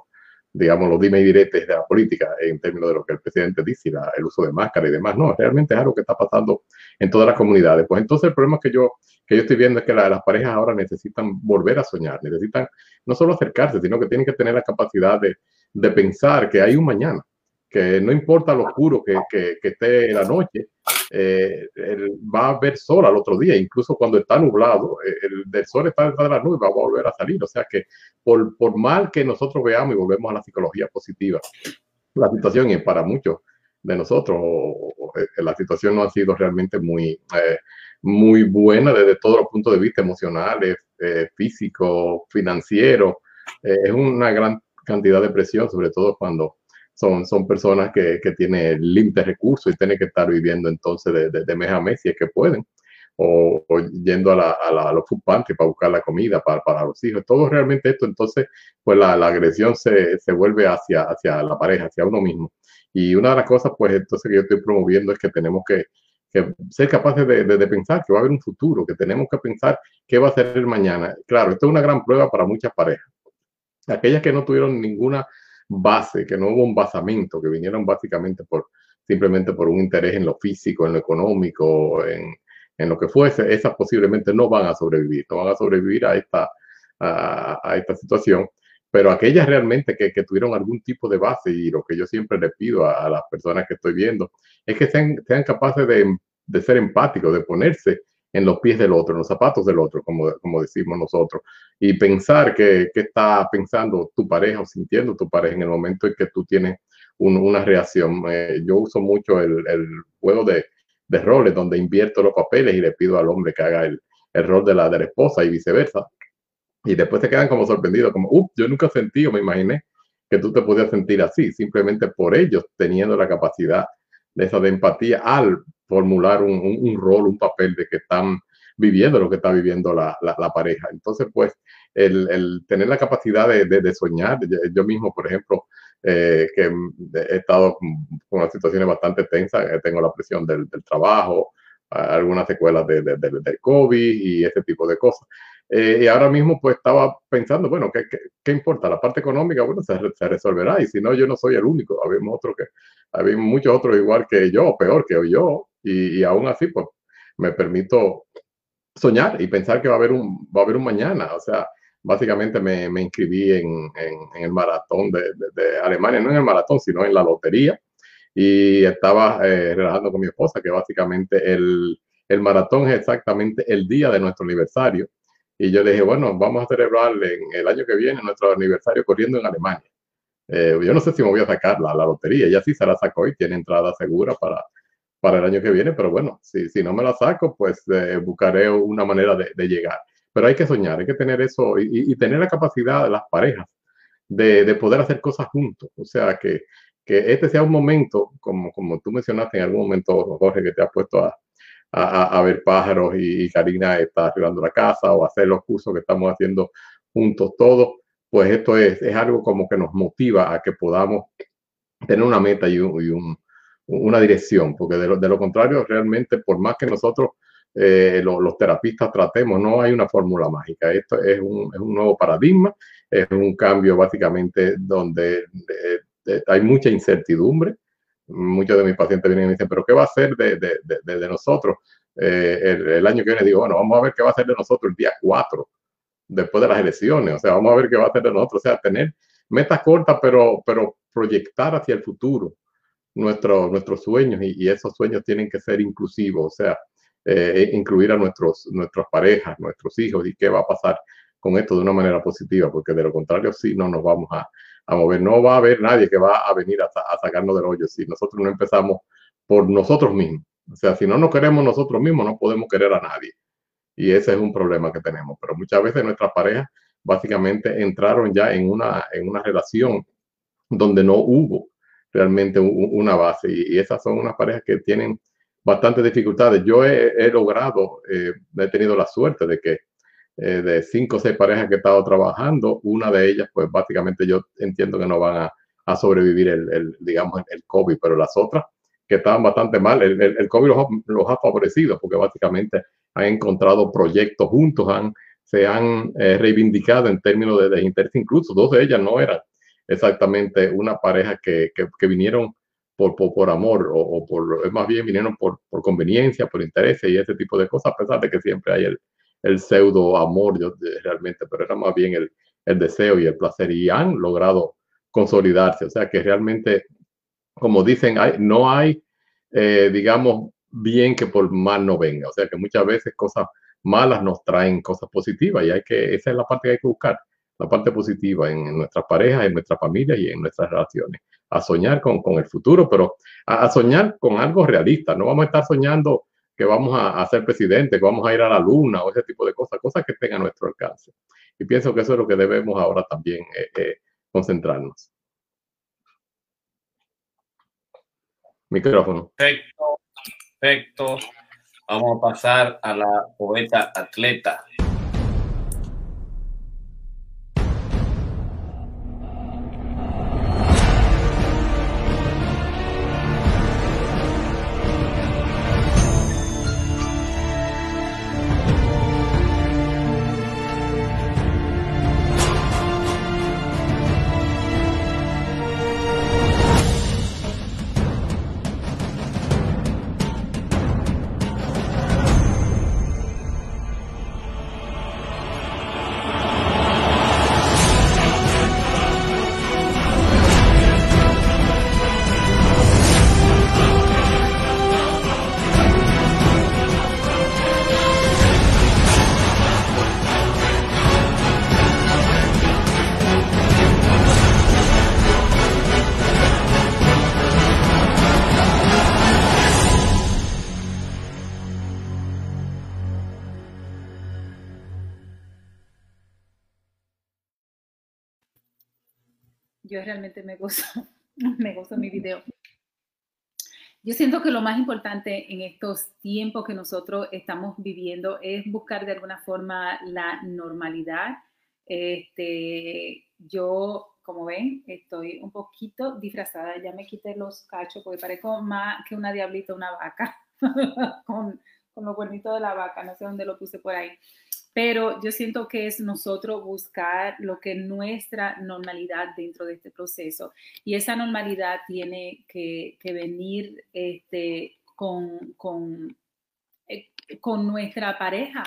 digamos, los dime y diretes de la política en términos de lo que el presidente dice, la, el uso de máscara y demás. No, realmente es algo que está pasando en todas las comunidades. Pues entonces el problema que yo, que yo estoy viendo es que la, las parejas ahora necesitan volver a soñar, necesitan no solo acercarse, sino que tienen que tener la capacidad de, de pensar que hay un mañana, que no importa lo oscuro que, que, que esté la noche, eh, va a ver sol al otro día, incluso cuando está nublado, eh, el, sol está detrás de la nube, va a volver a salir. O sea que por, mal que nosotros veamos y volvemos a la psicología positiva, la situación es para muchos de nosotros, eh, la situación no ha sido realmente muy, eh, muy buena desde todos los puntos de vista emocionales, eh, físico, financiero. es una gran cantidad de presión, sobre todo cuando son, son personas que, que tienen límites recursos y tienen que estar viviendo entonces de, de, mes a mes si es que pueden, o, yendo a, la, a, la, a, los food para buscar la comida para, para los hijos. Todo realmente esto, entonces, pues la, la agresión se, se, vuelve hacia, hacia la pareja, hacia uno mismo. Y una de las cosas, pues entonces que yo estoy promoviendo es que tenemos que, que ser capaces de, de, de, pensar que va a haber un futuro, que tenemos que pensar qué va a ser el mañana. Claro, esto es una gran prueba para muchas parejas. Aquellas que no tuvieron ninguna base, que no hubo un basamento, que vinieron básicamente por simplemente por un interés en lo físico, en lo económico, en, en lo que fuese, esas posiblemente no van a sobrevivir, no van a sobrevivir a esta, a, a esta situación. Pero aquellas realmente que, que, tuvieron algún tipo de base, y lo que yo siempre le pido a, a las personas que estoy viendo, es que sean, sean capaces de, de ser empáticos, de ponerse en los pies del otro, en los zapatos del otro, como, como decimos nosotros, y pensar que, está pensando tu pareja o sintiendo tu pareja en el momento en que tú tienes un, una reacción. Eh, yo uso mucho el, el juego de, de, roles donde invierto los papeles y le pido al hombre que haga el, el rol de la, de esposa y viceversa. Y después se quedan como sorprendidos, como, uh, yo nunca sentí o me imaginé que tú te podías sentir así, simplemente por ellos teniendo la capacidad de esa de empatía al formular un, un, rol, un papel de que están viviendo lo que está viviendo la, la, pareja. Entonces, pues, el, el, tener la capacidad de, de, soñar, yo mismo, por ejemplo, eh, que he estado con unas situaciones bastante tensas, eh, tengo la presión del, del trabajo, algunas secuelas de, del COVID y ese tipo de cosas. Eh, y ahora mismo pues estaba pensando, bueno, ¿qué, qué, importa? La parte económica, bueno, se, se, resolverá y si no, yo no soy el único, habemos otros que, había muchos otros igual que yo, peor que yo, y, y, aún así pues me permito soñar y pensar que va a haber un, va a haber un mañana, o sea, básicamente me, me inscribí en, en, el maratón de, de, Alemania, no en el maratón, sino en la lotería, y estaba eh, relajando con mi esposa que básicamente el, el maratón es exactamente el día de nuestro aniversario y yo le dije, bueno, vamos a celebrar en el año que viene nuestro aniversario corriendo en Alemania. Eh, yo no sé si me voy a sacar la, la lotería, ella sí se la sacó y tiene entrada segura para, para el año que viene, pero bueno, si, si no me la saco, pues eh, buscaré una manera de, de, llegar. Pero hay que soñar, hay que tener eso y, y tener la capacidad de las parejas de, de, poder hacer cosas juntos. O sea, que, que este sea un momento, como, como tú mencionaste en algún momento, Jorge, que te has puesto a, a, a, ver pájaros y, Karina está arreglando la casa o hacer los cursos que estamos haciendo juntos todos, pues esto es, es algo como que nos motiva a que podamos tener una meta y, un, y un, una dirección, porque de lo, contrario, realmente, por más que nosotros eh, lo, los terapistas tratemos, no hay una fórmula mágica. Esto es un, es un, nuevo paradigma, es un cambio básicamente donde eh, hay mucha incertidumbre muchos de mis pacientes vienen y me dicen, pero ¿qué va a ser de, de, de, nosotros eh, el, año que viene? Digo, bueno, vamos a ver qué va a ser de nosotros el día 4, después de las elecciones. O sea, vamos a ver qué va a ser de nosotros. O sea, tener metas cortas, pero, pero proyectar hacia el futuro nuestro, nuestros sueños y, esos sueños tienen que ser inclusivos. O sea, eh, incluir a nuestros, nuestras parejas, nuestros hijos y qué va a pasar con esto de una manera positiva, porque de lo contrario, sí, no nos vamos a, a mover. No va a haber nadie que va a venir a, sacarnos del hoyo si nosotros no empezamos por nosotros mismos. O sea, si no nos queremos nosotros mismos, no podemos querer a nadie. Y ese es un problema que tenemos. Pero muchas veces nuestras parejas básicamente entraron ya en una, en una relación donde no hubo realmente una base. Y, esas son unas parejas que tienen bastantes dificultades. Yo he, he logrado, eh, he tenido la suerte de que eh, de cinco o seis parejas que he estado trabajando, una de ellas, pues básicamente yo entiendo que no van a, a sobrevivir el, el, digamos, el COVID, pero las otras que estaban bastante mal, el, el COVID los, ha favorecido porque básicamente han encontrado proyectos juntos, han, se han eh, reivindicado en términos de, de interés, incluso dos de ellas no eran exactamente una pareja que, que, vinieron por, por, amor o, por, más bien vinieron por, por conveniencia, por interés y ese tipo de cosas, a pesar de que siempre hay el, el pseudo amor yo, realmente, pero era más bien el, el, deseo y el placer y han logrado consolidarse. O sea que realmente, como dicen, hay, no hay, eh, digamos, bien que por mal no venga. O sea que muchas veces cosas malas nos traen cosas positivas y hay que, esa es la parte que hay que buscar, la parte positiva en, nuestras parejas, en nuestras familias y en nuestras relaciones. A soñar con, con el futuro, pero a soñar con algo realista. No vamos a estar soñando que vamos a, a, ser presidente, que vamos a ir a la luna o ese tipo de cosas, cosas que estén a nuestro alcance. Y pienso que eso es lo que debemos ahora también eh, eh, concentrarnos. Micrófono. Perfecto, perfecto. Vamos a pasar a la poeta atleta. Yo realmente me gozo, (laughs) me gozo mi video. yo siento que lo más importante en estos tiempos que nosotros estamos viviendo es buscar de alguna forma la normalidad. Este, yo, como ven, estoy un poquito disfrazada, ya me quité los cachos porque parezco más que una diablita, una vaca, (laughs) con, con los cuernitos de la vaca, no sé dónde lo puse por ahí pero yo siento que es nosotros buscar lo que es nuestra normalidad dentro de este proceso y esa normalidad tiene que, venir este, con, con, eh, con, nuestra pareja.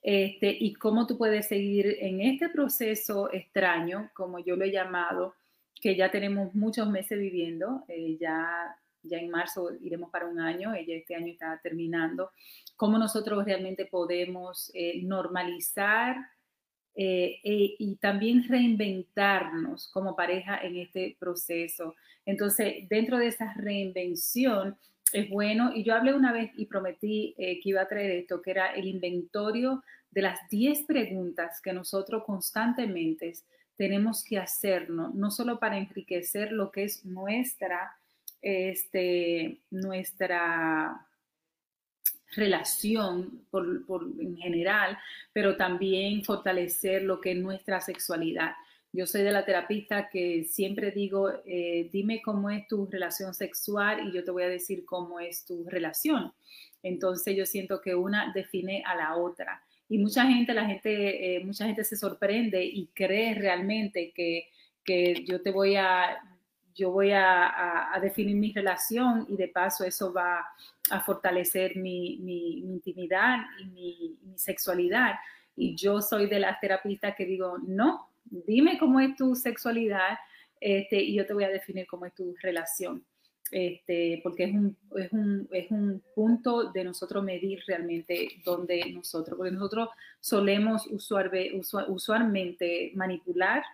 Este, y cómo tú puedes seguir en este proceso extraño, como yo lo he llamado, que ya tenemos muchos meses viviendo, eh, ya ya en marzo iremos para un año, ella este año está terminando, cómo nosotros realmente podemos eh, normalizar eh, e, y también reinventarnos como pareja en este proceso. Entonces, dentro de esa reinvención es bueno, y yo hablé una vez y prometí eh, que iba a traer esto, que era el inventario de las 10 preguntas que nosotros constantemente tenemos que hacernos, no solo para enriquecer lo que es nuestra este, nuestra relación por, en general, pero también fortalecer lo que es nuestra sexualidad. Yo soy de la terapista que siempre digo, eh, dime cómo es tu relación sexual y yo te voy a decir cómo es tu relación. Entonces yo siento que una define a la otra. Y mucha gente, la gente, eh, mucha gente se sorprende y cree realmente que, que yo te voy a yo voy a, definir mi relación y de paso eso va a fortalecer mi, intimidad y mi, sexualidad. Y yo soy de las terapistas que digo, no, dime cómo es tu sexualidad este, y yo te voy a definir cómo es tu relación. Este, porque es un, es, un, es un punto de nosotros medir realmente dónde nosotros, porque nosotros solemos usualmente manipular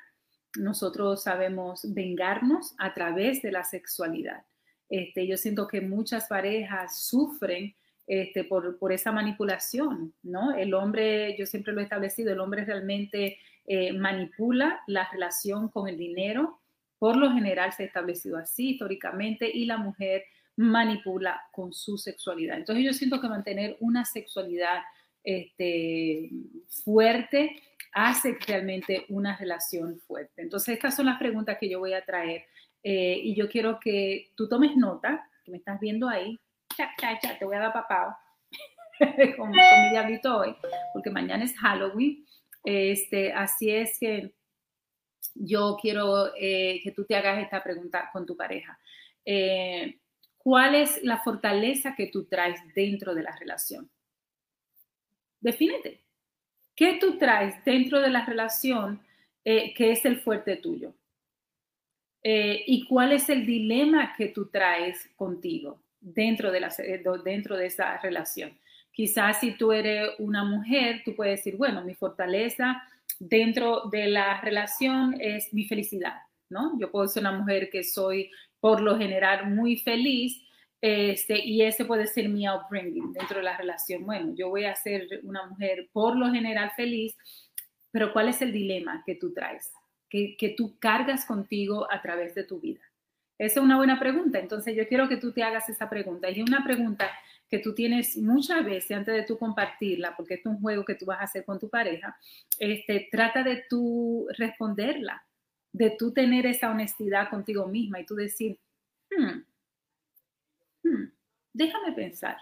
nosotros sabemos vengarnos a través de la sexualidad. Este, yo siento que muchas parejas sufren este, por, por, esa manipulación, ¿no? El hombre, yo siempre lo he establecido, el hombre realmente eh, manipula la relación con el dinero, por lo general se ha establecido así históricamente, y la mujer manipula con su sexualidad. Entonces yo siento que mantener una sexualidad este, fuerte hace realmente una relación fuerte. Entonces, estas son las preguntas que yo voy a traer eh, y yo quiero que tú tomes nota, que me estás viendo ahí, cha, cha, cha, te voy a dar papado (laughs) con, mi diablito hoy, porque mañana es Halloween. Este, así es que yo quiero eh, que tú te hagas esta pregunta con tu pareja. Eh, ¿Cuál es la fortaleza que tú traes dentro de la relación? Defínete. ¿Qué tú traes dentro de la relación eh, que es el fuerte tuyo? Eh, ¿Y cuál es el dilema que tú traes contigo dentro de, la, eh, dentro de esa relación? Quizás si tú eres una mujer, tú puedes decir, bueno, mi fortaleza dentro de la relación es mi felicidad, ¿no? Yo puedo ser una mujer que soy por lo general muy feliz este, y ese puede ser mi upbringing dentro de la relación. Bueno, yo voy a ser una mujer por lo general feliz, pero ¿cuál es el dilema que tú traes? Que, que tú cargas contigo a través de tu vida. Esa es una buena pregunta. Entonces yo quiero que tú te hagas esa pregunta. Y una pregunta que tú tienes muchas veces antes de tú compartirla, porque es un juego que tú vas a hacer con tu pareja, este, trata de tú responderla, de tú tener esa honestidad contigo misma y tú decir, hmm, Hmm, déjame pensar,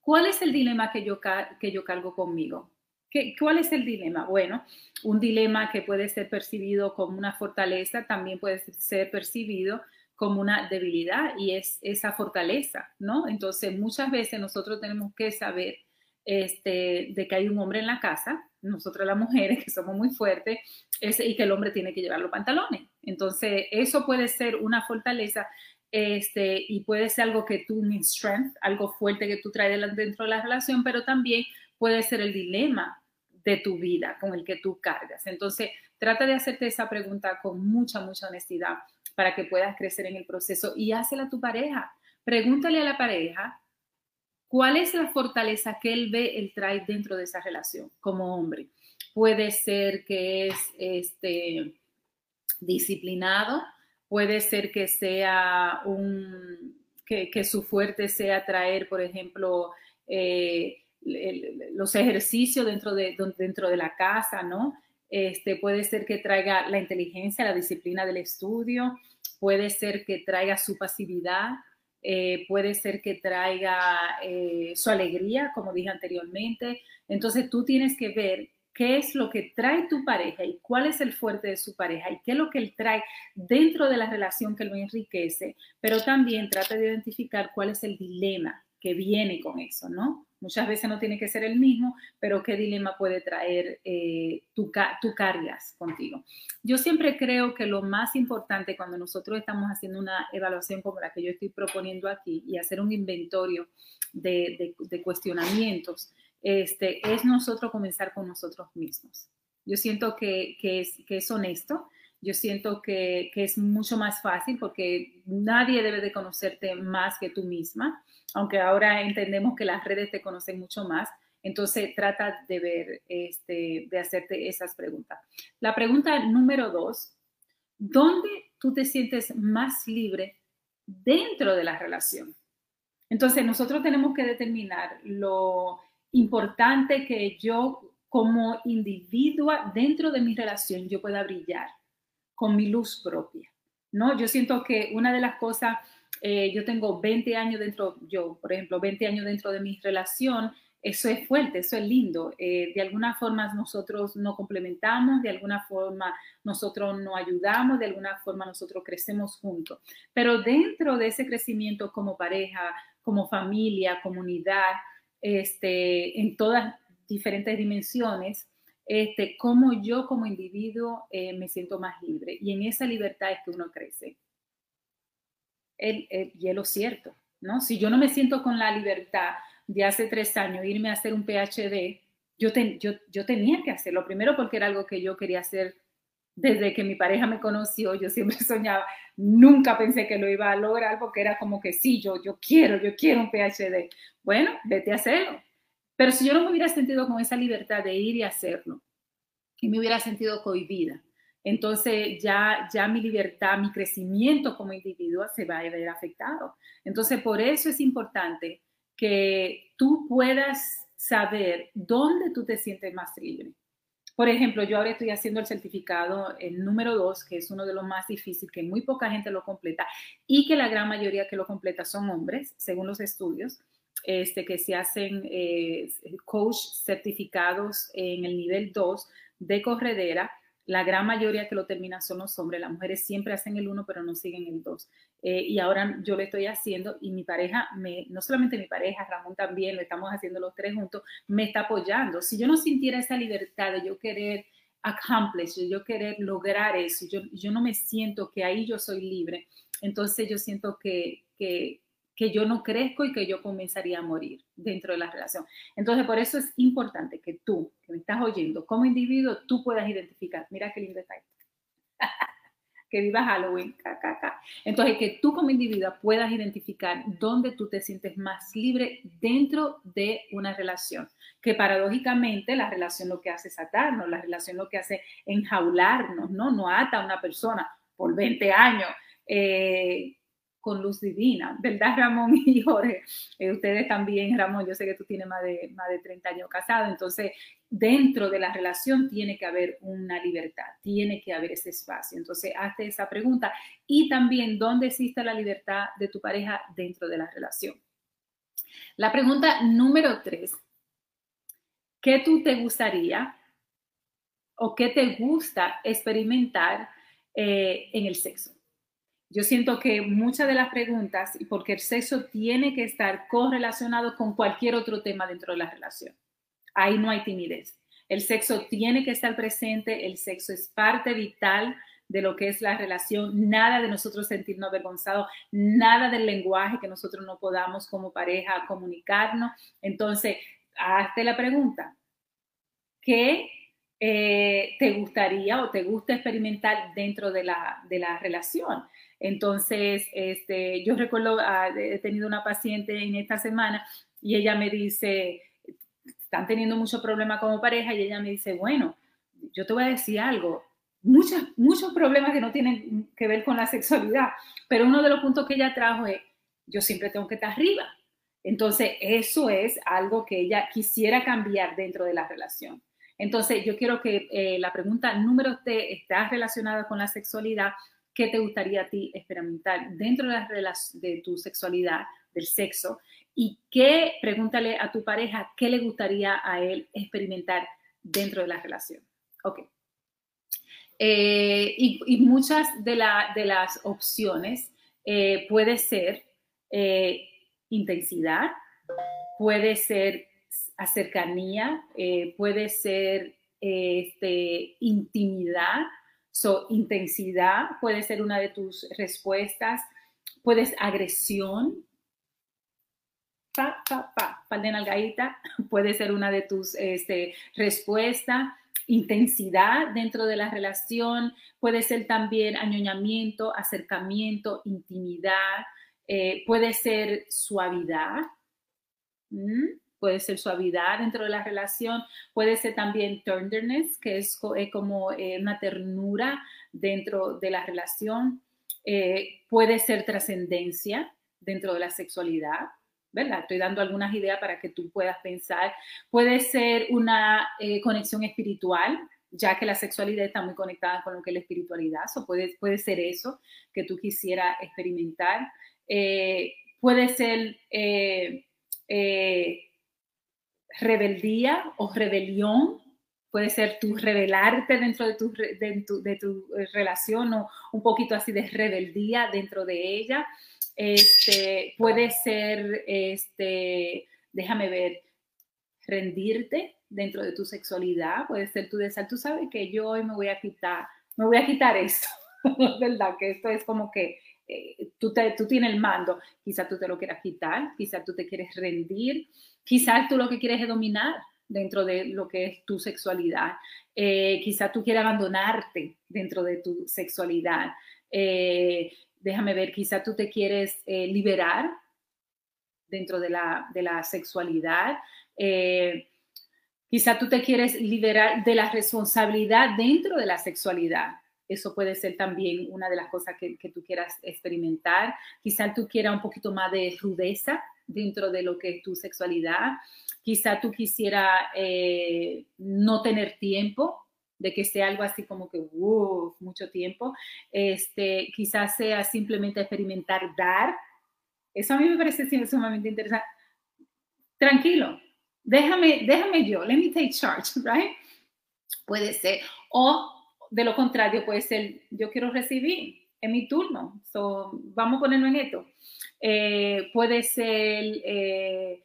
¿cuál es el dilema que yo, que yo cargo conmigo? ¿Qué, ¿Cuál es el dilema? Bueno, un dilema que puede ser percibido como una fortaleza también puede ser percibido como una debilidad y es esa fortaleza, ¿no? Entonces, muchas veces nosotros tenemos que saber este, de que hay un hombre en la casa, nosotros las mujeres que somos muy fuertes, y que el hombre tiene que llevar los pantalones. Entonces, eso puede ser una fortaleza este, y puede ser algo que tú, mi strength, algo fuerte que tú traes dentro de la relación, pero también puede ser el dilema de tu vida con el que tú cargas. Entonces, trata de hacerte esa pregunta con mucha, mucha honestidad para que puedas crecer en el proceso y hácela a tu pareja. Pregúntale a la pareja cuál es la fortaleza que él ve, él trae dentro de esa relación como hombre. Puede ser que es este, disciplinado, puede ser que sea un, que, su fuerte sea traer, por ejemplo, eh, los ejercicios dentro de, dentro de la casa, ¿no? Este, puede ser que traiga la inteligencia, la disciplina del estudio, puede ser que traiga su pasividad, eh, puede ser que traiga eh, su alegría, como dije anteriormente. Entonces tú tienes que ver qué es lo que trae tu pareja y cuál es el fuerte de su pareja y qué es lo que él trae dentro de la relación que lo enriquece, pero también trata de identificar cuál es el dilema que viene con eso, ¿no? Muchas veces no tiene que ser el mismo, pero qué dilema puede traer eh, tu, tu cargas contigo. Yo siempre creo que lo más importante cuando nosotros estamos haciendo una evaluación como la que yo estoy proponiendo aquí y hacer un inventario de, de, cuestionamientos, este, es nosotros comenzar con nosotros mismos. Yo siento que, que, es, que es honesto, yo siento que, que, es mucho más fácil porque nadie debe de conocerte más que tú misma aunque ahora entendemos que las redes te conocen mucho más, entonces trata de ver, este, de hacerte esas preguntas. La pregunta número dos, ¿dónde tú te sientes más libre dentro de la relación? Entonces nosotros tenemos que determinar lo importante que yo como individua dentro de mi relación yo pueda brillar con mi luz propia. ¿no? Yo siento que una de las cosas eh, yo tengo 20 años dentro, yo, por ejemplo, 20 años dentro de mi relación, eso es fuerte, eso es lindo. Eh, de alguna forma nosotros nos complementamos, de alguna forma nosotros nos ayudamos, de alguna forma nosotros crecemos juntos. Pero dentro de ese crecimiento como pareja, como familia, comunidad, este, en todas diferentes dimensiones, este, como yo como individuo eh, me siento más libre. Y en esa libertad es que uno crece el, el hielo cierto, ¿no? Si yo no me siento con la libertad de hace tres años irme a hacer un PhD, yo, yo, yo tenía que hacerlo, primero porque era algo que yo quería hacer desde que mi pareja me conoció, yo siempre (laughs) soñaba, nunca pensé que lo iba a lograr porque era como que sí, yo, yo quiero, yo quiero un PhD. Bueno, vete a hacerlo. Pero si yo no me hubiera sentido con esa libertad de ir y hacerlo, y me hubiera sentido cohibida, entonces ya, ya mi libertad, mi crecimiento como individuo se va a ver afectado. Entonces, por eso es importante que tú puedas saber dónde tú te sientes más libre. Por ejemplo, yo ahora estoy haciendo el certificado, el número dos, que es uno de los más difíciles, que muy poca gente lo completa y que la gran mayoría que lo completa son hombres, según los estudios, este, que se hacen eh, coach certificados en el nivel 2 de corredera la gran mayoría que lo terminan son los hombres. Las mujeres siempre hacen el uno, pero no siguen el dos. Eh, y ahora yo lo estoy haciendo y mi pareja, me, no solamente mi pareja, Ramón también, lo estamos haciendo los tres juntos, me está apoyando. Si yo no sintiera esa libertad de yo querer accomplish, yo querer lograr eso, yo, yo no me siento que ahí yo soy libre, entonces yo siento que, que, que yo no crezco y que yo comenzaría a morir dentro de la relación. Entonces, por eso es importante que tú, que me estás oyendo, como individuo, tú puedas identificar, mira qué lindo está (laughs) que viva Halloween, Entonces, que tú como individuo puedas identificar dónde tú te sientes más libre dentro de una relación. Que paradójicamente la relación lo que hace es atarnos, la relación lo que hace enjaularnos, ¿no? No ata a una persona por 20 años. Eh, con luz divina, ¿verdad, Ramón y Jorge? Eh, ustedes también, Ramón, yo sé que tú tienes más de, más de 30 años casado, entonces dentro de la relación tiene que haber una libertad, tiene que haber ese espacio. Entonces, hazte esa pregunta y también, ¿dónde existe la libertad de tu pareja dentro de la relación? La pregunta número tres, ¿qué tú te gustaría o qué te gusta experimentar eh, en el sexo? Yo siento que muchas de las preguntas, y porque el sexo tiene que estar correlacionado con cualquier otro tema dentro de la relación. Ahí no hay timidez. El sexo tiene que estar presente, el sexo es parte vital de lo que es la relación, nada de nosotros sentirnos avergonzados, nada del lenguaje que nosotros no podamos como pareja comunicarnos. Entonces, hazte la pregunta, ¿qué eh, te gustaría o te gusta experimentar dentro de la, de la relación? Entonces, este, yo recuerdo, ah, he tenido una paciente en esta semana y ella me dice, están teniendo mucho problema como pareja y ella me dice, bueno, yo te voy a decir algo, muchos, muchos problemas que no tienen que ver con la sexualidad, pero uno de los puntos que ella trajo es, yo siempre tengo que estar arriba. Entonces, eso es algo que ella quisiera cambiar dentro de la relación. Entonces, yo quiero que eh, la pregunta número T está relacionada con la sexualidad. ¿Qué te gustaría a ti experimentar dentro de, la, de tu sexualidad, del sexo? ¿Y qué, pregúntale a tu pareja, qué le gustaría a él experimentar dentro de la relación? Ok. Eh, y, muchas de, las opciones eh, puede ser eh, intensidad, puede ser cercanía, puede ser este, intimidad, so, intensidad puede ser una de tus respuestas, puede ser agresión, pa, pa, pa, (laughs) puede ser una de tus este, respuestas intensidad dentro de la relación, puede ser también añoñamiento, acercamiento, intimidad, eh, puede ser suavidad, puede ser suavidad dentro de la relación, puede ser también tenderness, que es, como eh, una ternura dentro de la relación, eh, puede ser trascendencia dentro de la sexualidad, ¿verdad? Estoy dando algunas ideas para que tú puedas pensar. Puede ser una eh, conexión espiritual, ya que la sexualidad está muy conectada con lo que es la espiritualidad, o puede, puede ser eso que tú quisieras experimentar. Eh, puede ser eh, rebeldía o rebelión, puede ser tu rebelarte dentro de tu, de tu, de tu relación o un poquito así de rebeldía dentro de ella. Este, puede ser, este, déjame ver, rendirte dentro de tu sexualidad, puede ser tu deseo. Tú sabes que yo hoy me voy a quitar, me voy a quitar esto, (laughs) ¿verdad? Que esto es como que eh, tú, te, tú tienes el mando, quizás tú te lo quieras quitar, quizás tú te quieres rendir, quizás tú lo que quieres es dominar dentro de lo que es tu sexualidad, eh, quizás tú quieres abandonarte dentro de tu sexualidad. Eh, déjame ver, quizá tú te quieres eh, liberar dentro de la, de la sexualidad. Quizá tú te quieres liberar de la responsabilidad dentro de la sexualidad. Eso puede ser también una de las cosas que, tú quieras experimentar. Quizá tú quieras un poquito más de rudeza dentro de lo que es tu sexualidad. Quizá tú quisieras eh, no tener tiempo de que sea algo así como que, mucho tiempo. Este, quizás sea simplemente experimentar dar. Eso a mí me parece sumamente interesante. Tranquilo, déjame, déjame yo, let me take charge, (laughs) right? Puede ser. O de lo contrario, puede ser, yo quiero recibir, en mi turno, so, vamos a ponerlo en esto. Eh, puede ser eh,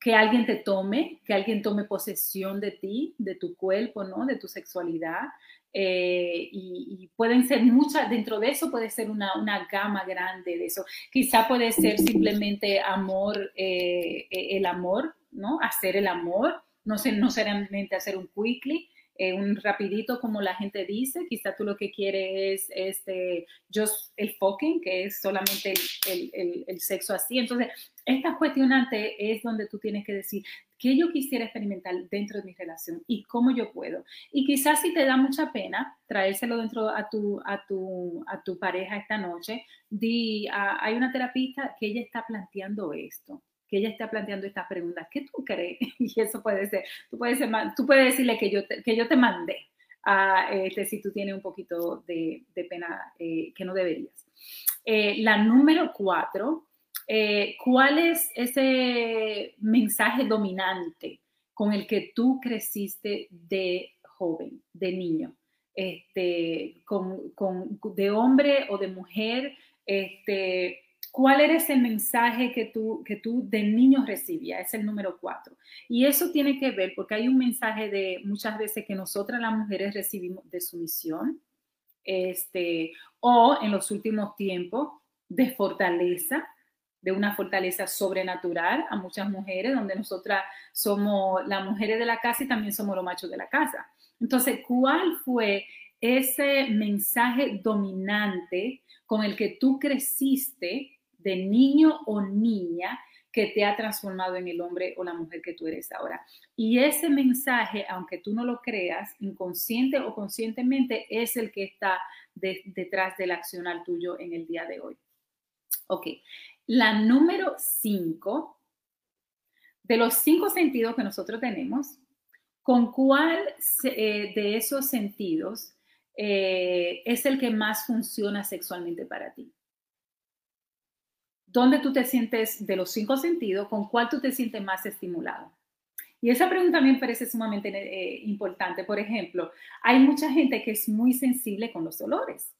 que alguien te tome, que alguien tome posesión de ti, de tu cuerpo, ¿no? De tu sexualidad. Eh, y, pueden ser muchas, dentro de eso puede ser una, una, gama grande de eso. Quizá puede ser simplemente amor, el amor, ¿no? Hacer el amor, no, sé, no solamente hacer un quickly, un rapidito como la gente dice, quizá tú lo que quieres es este, just el fucking, que es solamente el, el, sexo así. Entonces, esta cuestionante es donde tú tienes que decir qué yo quisiera experimentar dentro de mi relación y cómo yo puedo. Y quizás si te da mucha pena traérselo dentro a tu, a tu, a tu pareja esta noche, di, ah, hay una terapista que ella está planteando esto que ella está planteando estas preguntas. ¿Qué tú crees? (laughs) Y eso puede ser, tú puedes, ser, tú puedes decirle que yo te, que yo te mandé este, si tú tienes un poquito de, de pena eh, que no deberías. Eh, la número cuatro eh, ¿cuál es ese mensaje dominante con el que tú creciste de joven, de niño? Este, con, de hombre o de mujer, este, ¿cuál era ese mensaje que tú, que tú de niño recibías? Es el número cuatro. Y eso tiene que ver porque hay un mensaje de muchas veces que nosotras las mujeres recibimos de sumisión, este, o en los últimos tiempos de fortaleza, de una fortaleza sobrenatural a muchas mujeres, donde nosotras somos las mujeres de la casa y también somos los machos de la casa. Entonces, ¿cuál fue ese mensaje dominante con el que tú creciste de niño o niña que te ha transformado en el hombre o la mujer que tú eres ahora? Y ese mensaje, aunque tú no lo creas, inconsciente o conscientemente, es el que está detrás del accionar tuyo en el día de hoy. Ok, La número cinco, de los cinco sentidos que nosotros tenemos, ¿con cuál eh, de esos sentidos eh, es el que más funciona sexualmente para ti? ¿Dónde tú te sientes de los cinco sentidos? ¿Con cuál tú te sientes más estimulado? Y esa pregunta también parece sumamente eh, importante. Por ejemplo, hay mucha gente que es muy sensible con los olores,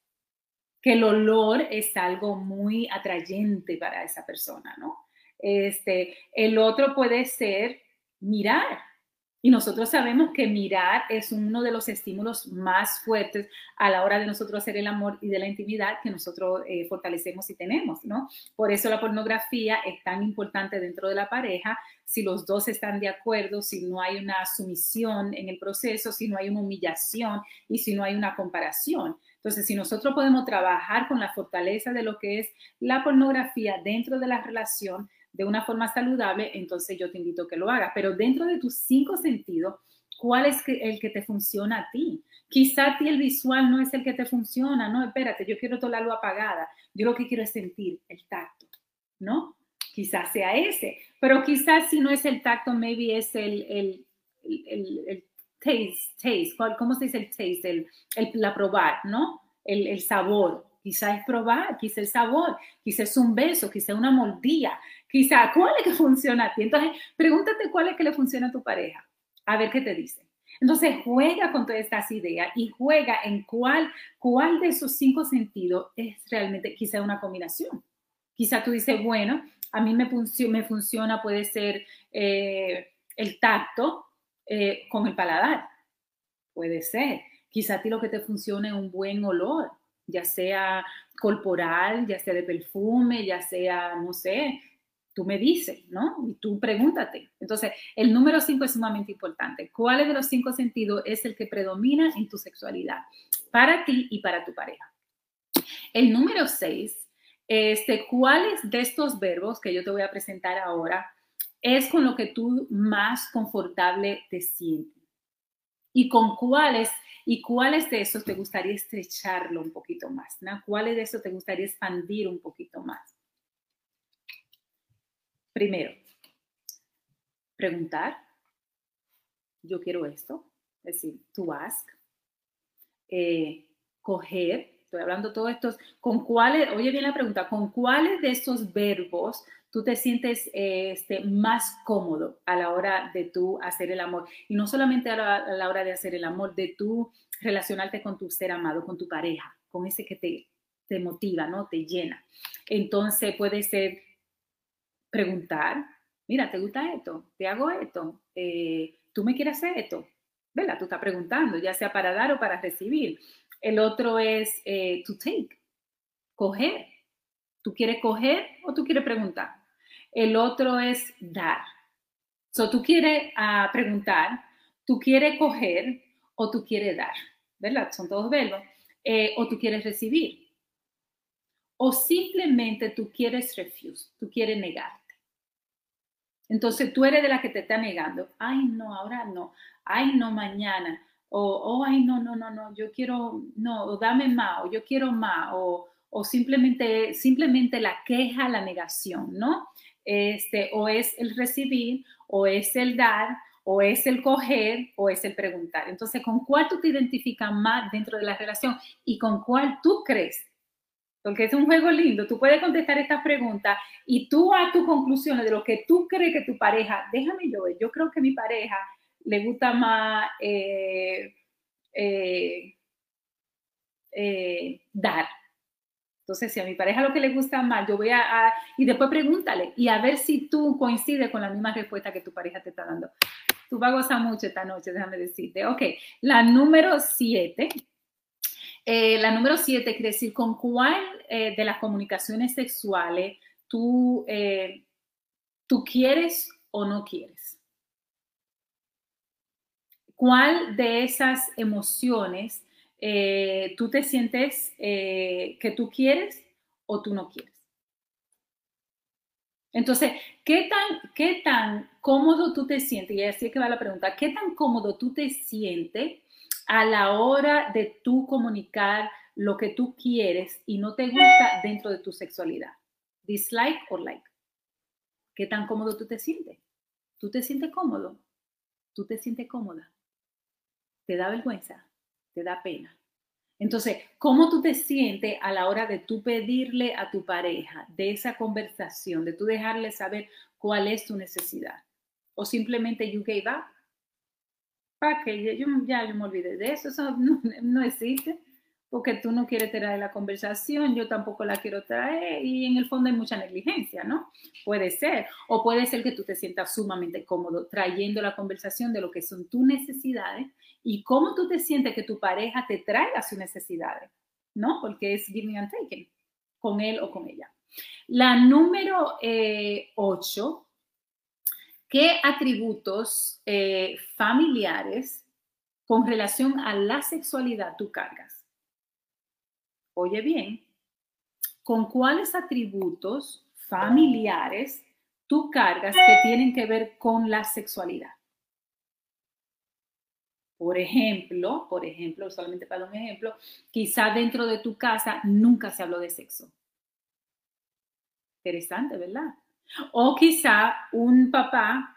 que el olor es algo muy atrayente para esa persona, ¿no? Este, el otro puede ser mirar. Y nosotros sabemos que mirar es uno de los estímulos más fuertes a la hora de nosotros hacer el amor y de la intimidad que nosotros eh, fortalecemos y tenemos, ¿no? Por eso la pornografía es tan importante dentro de la pareja, si los dos están de acuerdo, si no hay una sumisión en el proceso, si no hay una humillación y si no hay una comparación. Entonces, si nosotros podemos trabajar con la fortaleza de lo que es la pornografía dentro de la relación, de una forma saludable, entonces yo te invito a que lo hagas. Pero dentro de tus cinco sentidos, ¿cuál es el que te funciona a ti? Quizá a ti el visual no es el que te funciona, no, espérate, yo quiero toda la luz apagada, yo lo que quiero es sentir el tacto, ¿no? Quizás sea ese, pero quizás si no es el tacto, maybe es el, el, el, taste, taste, ¿cómo se dice el taste? El, el, la probar, ¿no? El, el sabor, quizás es probar, quizás el sabor, quizás es un beso, quizás una mordida, Quizá, ¿cuál es que funciona a ti? Entonces, pregúntate cuál es que le funciona a tu pareja. A ver qué te dice. Entonces, juega con todas estas ideas y juega en cuál, cuál de esos cinco sentidos es realmente quizá una combinación. Quizá tú dices, bueno, a mí me, funciona, puede ser eh, el tacto eh, con el paladar. Puede ser. Quizá a ti lo que te funciona es un buen olor, ya sea corporal, ya sea de perfume, ya sea, no sé, tú me dices, ¿no? Y tú pregúntate. Entonces, el número cinco es sumamente importante. ¿Cuál de los cinco sentidos es el que predomina en tu sexualidad para ti y para tu pareja? El número seis, este, ¿cuáles de estos verbos que yo te voy a presentar ahora es con lo que tú más confortable te sientes? ¿Y con cuáles y cuáles de esos te gustaría estrecharlo un poquito más? ¿no? ¿Cuáles de esos te gustaría expandir un poquito más? Primero, preguntar, yo quiero esto, es decir, to ask, eh, coger, estoy hablando todo esto, con cuáles, oye bien la pregunta, con cuáles de estos verbos tú te sientes este, más cómodo a la hora de tú hacer el amor. Y no solamente a la, a la, hora de hacer el amor, de tú relacionarte con tu ser amado, con tu pareja, con ese que te, te motiva, ¿no? Te llena. Entonces puede ser preguntar, mira, ¿te gusta esto? ¿Te hago esto? Eh, ¿Tú me quieres hacer esto? ¿Verdad? Tú estás preguntando, ya sea para dar o para recibir. El otro es eh, to take, coger. ¿Tú quieres coger o tú quieres preguntar? El otro es dar. So, tú quieres uh, preguntar, tú quieres coger o tú quieres dar. ¿Verdad? Son todos verbos. Eh, o tú quieres recibir. O simplemente tú quieres refuse, tú quieres negar. Entonces tú eres de la que te está negando. Ay, no, ahora no. Ay, no, mañana. O, oh, ay, no, no, no, no, yo quiero, no, o dame más, o yo quiero más, o, o simplemente, simplemente la queja, la negación, ¿no? Este, o es el recibir, o es el dar, o es el coger, o es el preguntar. Entonces, ¿con cuál tú te identificas más dentro de la relación y con cuál tú crees porque es un juego lindo. Tú puedes contestar estas preguntas y tú a tus conclusiones de lo que tú crees que tu pareja, déjame yo ver, yo creo que mi pareja le gusta más eh, eh, eh, dar. Entonces, si a mi pareja lo que le gusta más, yo voy a, y después pregúntale y a ver si tú coincides con la misma respuesta que tu pareja te está dando. Tú vas a gozar mucho esta noche, déjame decirte. Ok, la número siete eh, la número siete quiere decir con cuál eh, de las comunicaciones sexuales tú, eh, tú quieres o no quieres. ¿Cuál de esas emociones tú te sientes que tú quieres o tú no quieres? Entonces, ¿qué tan, ¿qué tan cómodo tú te sientes? Y así es que va la pregunta, ¿qué tan cómodo tú te sientes a la hora de tú comunicar lo que tú quieres y no te gusta dentro de tu sexualidad. dislike o like. ¿Qué tan cómodo tú te sientes? ¿Tú te sientes cómodo? ¿Tú te sientes cómoda? ¿Te da vergüenza? ¿Te da pena? Entonces, ¿cómo tú te sientes a la hora de tú pedirle a tu pareja de esa conversación, de tú dejarle saber cuál es tu necesidad? O simplemente you gave up. ¿Para qué? Yo, ya yo me olvidé de eso, eso (laughs) no, no existe porque tú no quieres traer la conversación, yo tampoco la quiero traer y en el fondo hay mucha negligencia, ¿no? Puede ser. O puede ser que tú te sientas sumamente cómodo trayendo la conversación de lo que son tus necesidades y cómo tú te sientes que tu pareja te traiga sus necesidades, ¿no? Porque es giving and taking, con él o con ella. La número 8, eh, ¿qué atributos eh, familiares con relación a la sexualidad tú cargas? oye bien, con cuáles atributos familiares tú cargas que tienen que ver con la sexualidad. Por ejemplo, por ejemplo, solamente para un ejemplo, quizá dentro de tu casa nunca se habló de sexo. Interesante, ¿verdad? O quizá un papá,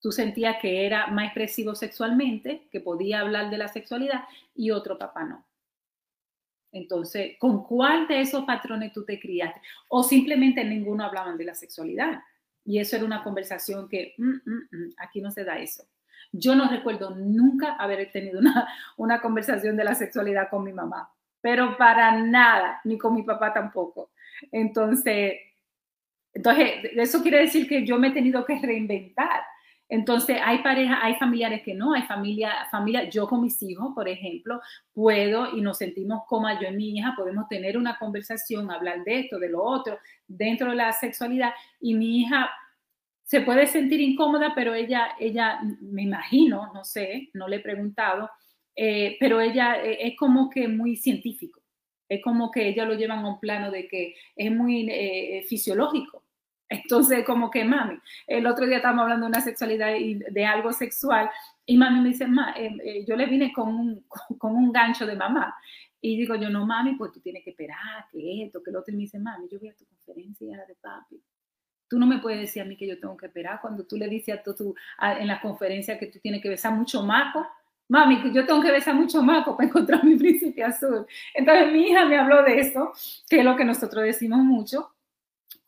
tú sentías que era más expresivo sexualmente, que podía hablar de la sexualidad, y otro papá no. Entonces, ¿con cuál de esos patrones tú te criaste? O simplemente ninguno hablaban de la sexualidad. Y eso era una conversación que mm, mm, mm, aquí no se da eso. Yo no recuerdo nunca haber tenido una, una conversación de la sexualidad con mi mamá, pero para nada, ni con mi papá tampoco. Entonces, entonces, eso quiere decir que yo me he tenido que reinventar entonces, hay parejas, hay familiares que no, hay familia, familia, yo con mis hijos, por ejemplo, puedo y nos sentimos como yo y mi hija, podemos tener una conversación, hablar de esto, de lo otro, dentro de la sexualidad, y mi hija se puede sentir incómoda, pero ella, ella, me imagino, no sé, no le he preguntado, eh, pero ella eh, es como que muy científico, es como que ella lo llevan a un plano de que es muy eh, fisiológico. Entonces, como que mami, el otro día estábamos hablando de una sexualidad y de algo sexual y mami me dice, Ma, eh, eh, yo le vine con un, (laughs) con un gancho de mamá. Y digo yo, no mami, pues tú tienes que esperar, que esto, que lo otro. Y me dice, mami, yo voy a tu conferencia de papi. Tú no me puedes decir a mí que yo tengo que esperar cuando tú le dices a tu, en la conferencia que tú tienes que besar mucho maco. Mami, yo tengo que besar mucho maco para encontrar mi príncipe azul. Entonces mi hija me habló de eso, que es lo que nosotros decimos mucho,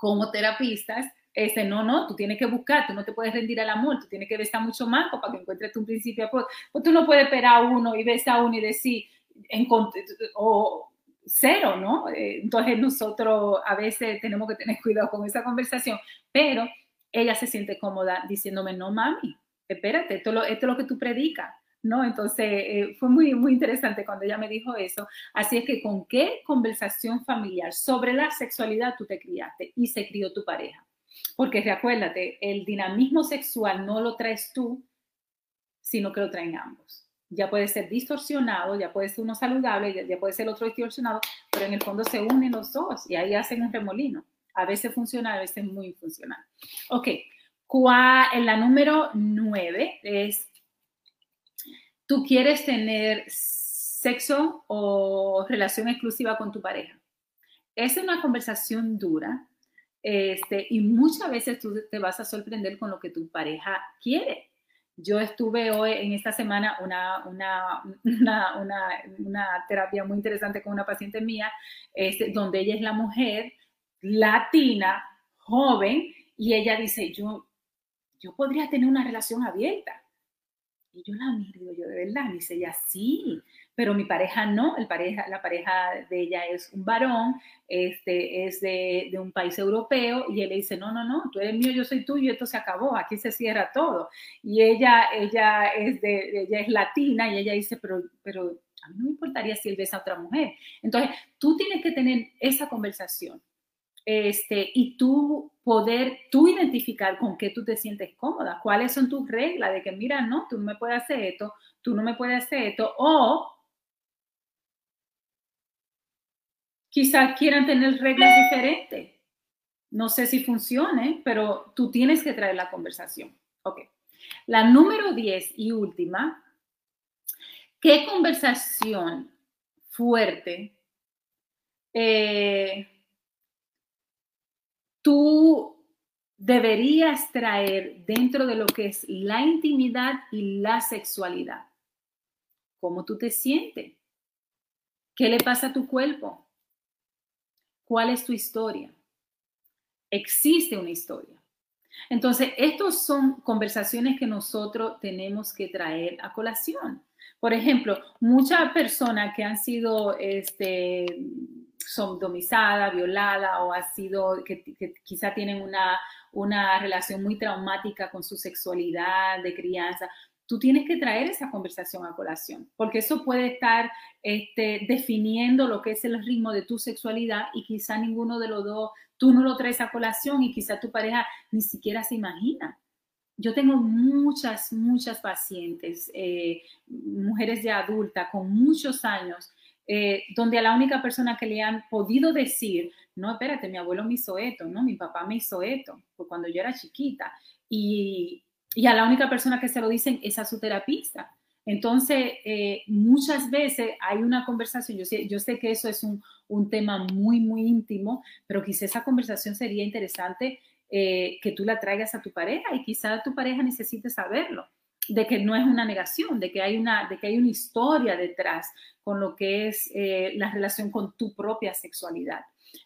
como terapistas, este, no, no, tú tienes que buscar, tú no te puedes rendir al amor, tú tienes que besar mucho más para que encuentres tu principio. Pues, tú no puedes esperar a uno y besar a uno y decir, o cero, ¿no? Eh, entonces nosotros a veces tenemos que tener (laughs) cuidado con esa conversación, pero ella se siente cómoda diciéndome, no, mami, espérate, esto, esto es lo que tú predicas. ¿No? Entonces, eh, fue muy, muy interesante cuando ella me dijo eso. Así es que, ¿con qué conversación familiar sobre la sexualidad tú te criaste y se crió tu pareja? Porque recuérdate, el dinamismo sexual no lo traes tú, sino que lo traen ambos. Ya puede ser distorsionado, ya puede ser uno saludable, ya puede ser otro distorsionado, pero en el fondo se unen los dos y ahí hacen un remolino. A veces funciona, a veces muy funcional. Ok, en la número nueve es tú quieres tener sexo o relación exclusiva con tu pareja. Es una conversación dura este, y muchas veces tú te vas a sorprender con lo que tu pareja quiere. Yo estuve hoy en esta semana una, una, una, una terapia muy interesante con una paciente mía, este, donde ella es la mujer latina, joven, y ella dice, yo, yo podría tener una relación abierta y yo la miro yo de verdad, dice ella, sí, pero mi pareja no, el pareja, la pareja de ella es un varón, este, es de, de, un país europeo, y él le dice, no, no, no, tú eres mío, yo soy tuyo, esto se acabó, aquí se cierra todo. Y ella, ella, es, de, ella es latina y ella dice, pero, pero a mí no me importaría si él besa a otra mujer. Entonces, tú tienes que tener esa conversación este, y tú poder, tú identificar con qué tú te sientes cómoda, cuáles son tus reglas de que, mira, no, tú no me puedes hacer esto, tú no me puedes hacer esto, o quizás quieran tener reglas diferentes. No sé si funcione, pero tú tienes que traer la conversación. Ok. La número 10 y última, ¿qué conversación fuerte eh, tú deberías traer dentro de lo que es la intimidad y la sexualidad. ¿Cómo tú te sientes? ¿Qué le pasa a tu cuerpo? ¿Cuál es tu historia? Existe una historia. Entonces, estas son conversaciones que nosotros tenemos que traer a colación. Por ejemplo, muchas personas que han sido este, sodomizadas, violadas o ha sido, que, quizá tienen una, una relación muy traumática con su sexualidad de crianza, tú tienes que traer esa conversación a colación, porque eso puede estar este, definiendo lo que es el ritmo de tu sexualidad y quizá ninguno de los dos, tú no lo traes a colación y quizá tu pareja ni siquiera se imagina. Yo tengo muchas, muchas pacientes, eh, mujeres de adulta con muchos años, eh, donde a la única persona que le han podido decir, no, espérate, mi abuelo me hizo esto, no, mi papá me hizo esto, pues cuando yo era chiquita. Y, y a la única persona que se lo dicen es a su terapista. Entonces, eh, muchas veces hay una conversación, yo sé, yo sé que eso es un, un tema muy, muy íntimo, pero quizá esa conversación sería interesante eh, que tú la traigas a tu pareja y quizá tu pareja necesite saberlo, de que no es una negación, de que hay una, de que hay una historia detrás con lo que es eh, la relación con tu propia sexualidad.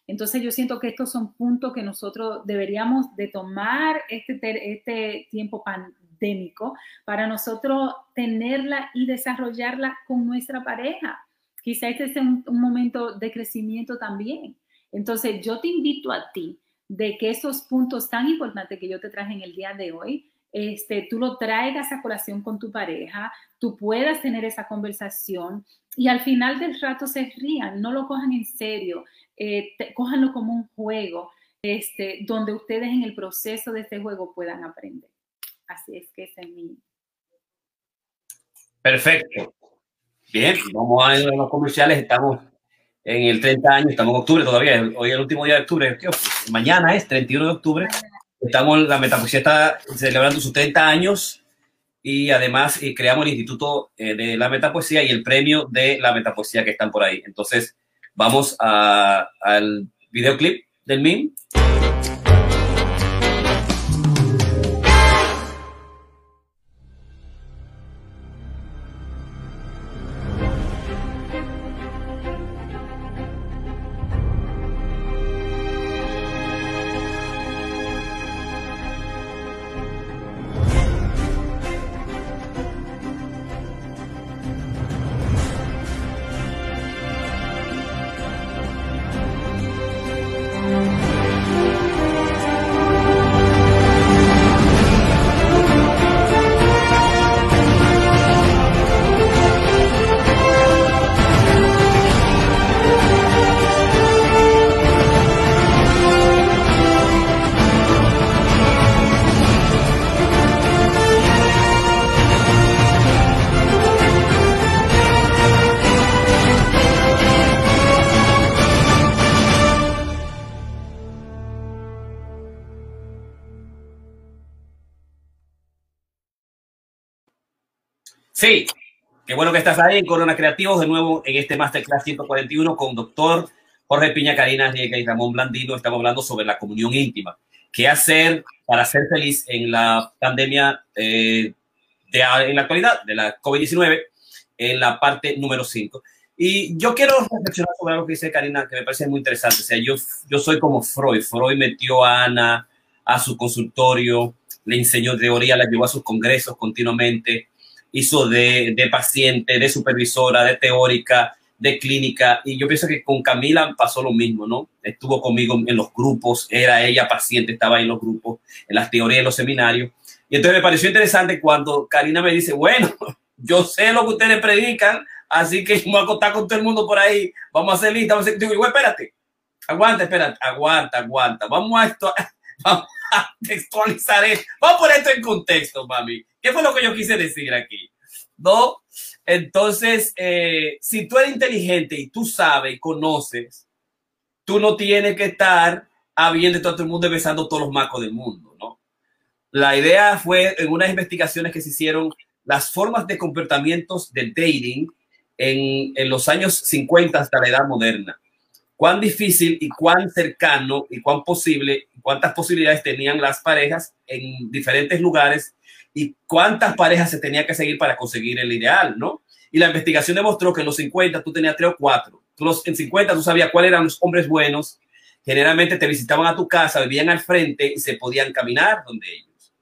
Entonces yo siento que estos son puntos que nosotros deberíamos de tomar este, este tiempo pandémico para nosotros tenerla y desarrollarla con nuestra pareja. Quizá este sea un, un momento de crecimiento también. Entonces yo te invito a ti de que esos puntos tan importantes que yo te traje en el día de hoy, este, tú lo traigas a colación con tu pareja, tú puedas tener esa conversación y al final del rato se rían, no lo cojan en serio, eh, cójanlo como un juego, este, donde ustedes en el proceso de este juego puedan aprender. Así es que ese es mi... Perfecto. Bien, vamos a ir a los comerciales. Estamos en el 30 años, estamos en octubre todavía. Hoy es el último día de octubre. Mañana es 31 de octubre. Estamos, la Metapoesía está celebrando sus 30 años y además eh, creamos el Instituto eh, de la Metapoesía y el premio de la Metapoesía que están por ahí. Entonces, Vamos a, al videoclip del meme. Estás ahí en Corona Creativos, de nuevo en este Masterclass 141 con doctor Jorge Piña, Riega y Ramón Blandino. Estamos hablando sobre la comunión íntima. ¿Qué hacer para ser feliz en la pandemia eh, de, en la actualidad de la COVID-19 en la parte número 5? Y yo quiero reflexionar sobre algo que dice Karina, que me parece muy interesante. O sea, yo, yo soy como Freud. Freud metió a Ana a su consultorio, le enseñó teoría, la llevó a sus congresos continuamente hizo de, de paciente, de supervisora, de teórica, de clínica. Y yo pienso que con Camila pasó lo mismo, ¿no? Estuvo conmigo en los grupos, era ella paciente, estaba ahí en los grupos, en las teorías, en los seminarios. Y entonces me pareció interesante cuando Karina me dice, bueno, (laughs) yo sé lo que ustedes predican, así que me voy a contar con todo el mundo por ahí, vamos a hacer lista, vamos a hacer... Digo, espérate, aguanta, espérate, aguanta, aguanta, vamos a esto, (laughs) vamos a textualizar esto, vamos a poner esto en contexto, mami. ¿Qué fue lo que yo quise decir aquí? ¿No? Entonces, eh, si tú eres inteligente y tú sabes y conoces, tú no tienes que estar habiendo todo el mundo besando todos los macos del mundo, ¿no? La idea fue en unas investigaciones que se hicieron las formas de comportamientos de dating en, en los años 50 hasta la edad moderna. cuán difícil y cuán cercano y cuán posible, cuántas posibilidades tenían las parejas en diferentes lugares y cuántas parejas se tenía que seguir para conseguir el ideal, ¿no? Y la investigación demostró que en los 50 tú tenías tres o cuatro. Los, en 50 tú sabías cuáles eran los hombres buenos. Generalmente te visitaban a tu casa, vivían al frente y se podían caminar donde ellos.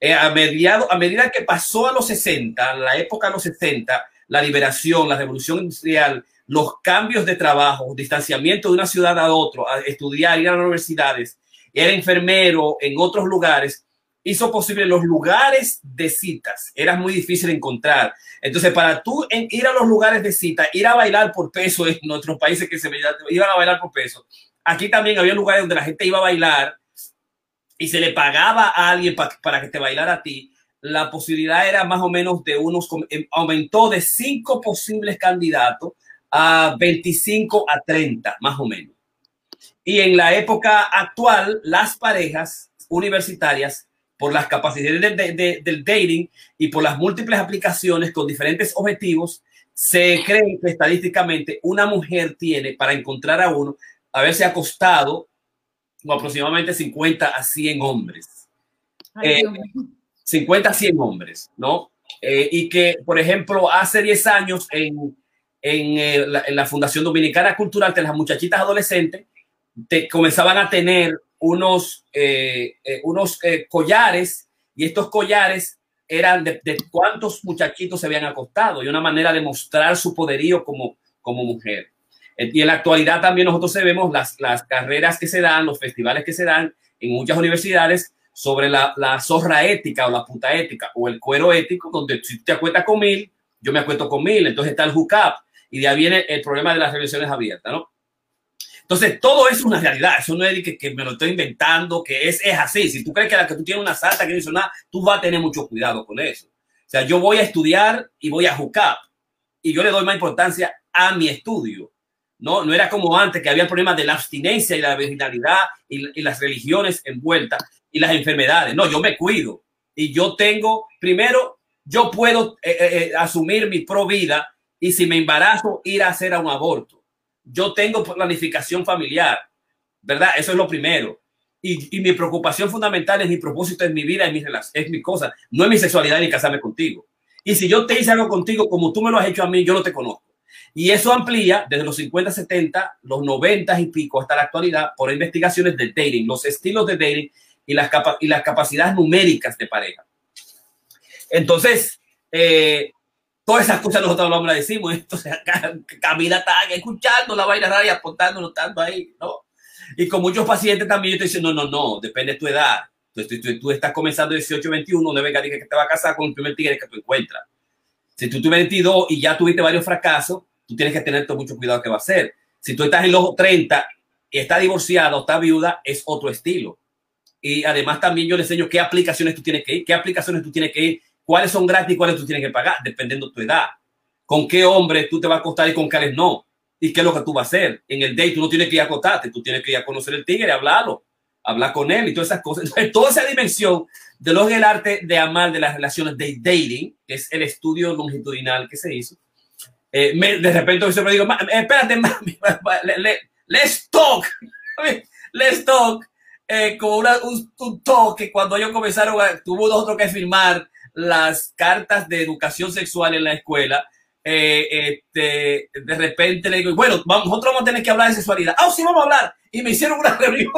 Eh, a, mediado, a medida que pasó a los 60, la época de los 60, la liberación, la revolución industrial, los cambios de trabajo, distanciamiento de una ciudad a otro, a estudiar, ir a las universidades, era enfermero en otros lugares, hizo posible los lugares de citas. Era muy difícil encontrar. Entonces, para tú ir a los lugares de cita, ir a bailar por peso en nuestros países que se iban a bailar por peso. Aquí también había lugares donde la gente iba a bailar y se le pagaba a alguien para que te bailara a ti. La posibilidad era más o menos de unos, em, aumentó de cinco posibles candidatos a 25 a 30, más o menos. Y en la época actual, las parejas universitarias por las capacidades del dating y por las múltiples aplicaciones con diferentes objetivos, se cree que estadísticamente una mujer tiene para encontrar a uno, haberse acostado con aproximadamente 50 a 100 hombres. 50 eh, a 100 hombres, ¿no? Eh, y que, por ejemplo, hace 10 años en, en, eh, la, en la, Fundación Dominicana Cultural, que las muchachitas adolescentes te, comenzaban a tener unos, eh, eh, unos eh, collares y estos collares eran de, cuántos muchachitos se habían acostado y una manera de mostrar su poderío como, como mujer. Y en la actualidad también nosotros vemos las, las carreras que se dan, los festivales que se dan en muchas universidades sobre la, la zorra ética o la puta ética o el cuero ético, donde si te acuestas con mil, yo me acuesto con mil, entonces está el hookup y de ahí viene el problema de las relaciones abiertas, ¿no? Entonces, todo eso es una realidad. Eso no es que, me lo estoy inventando, que es, es así. Si tú crees que la que tú tienes una santa que no nada, tú vas a tener mucho cuidado con eso. O sea, yo voy a estudiar y voy a juzgar. Y yo le doy más importancia a mi estudio. No, no era como antes, que había el problema de la abstinencia y la virginalidad y, las religiones envueltas y las enfermedades. No, yo me cuido. Y yo tengo, primero, yo puedo eh, eh, eh asumir mi pro vida y si me embarazo, ir a hacer un aborto yo tengo planificación familiar, ¿verdad? Eso es lo primero. Y, mi preocupación fundamental es mi propósito en mi vida, es mi, es mi cosa, no es mi sexualidad ni casarme contigo. Y si yo te hice algo contigo como tú me lo has hecho a mí, yo no te conozco. Y eso amplía desde los 50, 70, los 90 y pico hasta la actualidad por investigaciones de dating, los estilos de dating y las, y las capacidades numéricas de pareja. Entonces, eh, Todas esas cosas nosotros no las decimos. Entonces, Camila está escuchando la vaina rara y apuntándolo tanto ahí, ¿no? Y con muchos pacientes también yo te dicen, no, no, no, depende de tu edad. Tú, estás comenzando 18, 21, no venga que te va a casar con el primer tigre que tú encuentras. Si tú tienes 22 y ya tuviste varios fracasos, tú tienes que tener mucho cuidado que va a hacer. Si tú estás en los 30 y estás divorciada o estás viuda, es otro estilo. Y además también yo le enseño qué aplicaciones tú tienes que ir, qué aplicaciones tú tienes que ir cuáles son gratis y cuáles tú tienes que pagar, dependiendo de tu edad. Con qué hombre tú te vas a acostar y con cuáles no. Y qué es lo que tú vas a hacer. En el date tú no tienes que ir a acostarte, tú tienes que ir a conocer el tigre, hablarlo, hablar con él y todas esas cosas. Entonces, toda esa dimensión de lo que el arte de amar de las relaciones de dating, que es el estudio longitudinal que se hizo. Eh, de repente yo siempre digo, espérate, (laughs) mami, let's talk, let's talk, eh, como un, un, toque cuando ellos comenzaron, tuvo dos otros que firmar las cartas de educación sexual en la escuela, eh, este, de repente le digo, bueno, nosotros vamos a tener que hablar de sexualidad. Ah, sí, vamos a hablar. Y me hicieron una (laughs) reunión,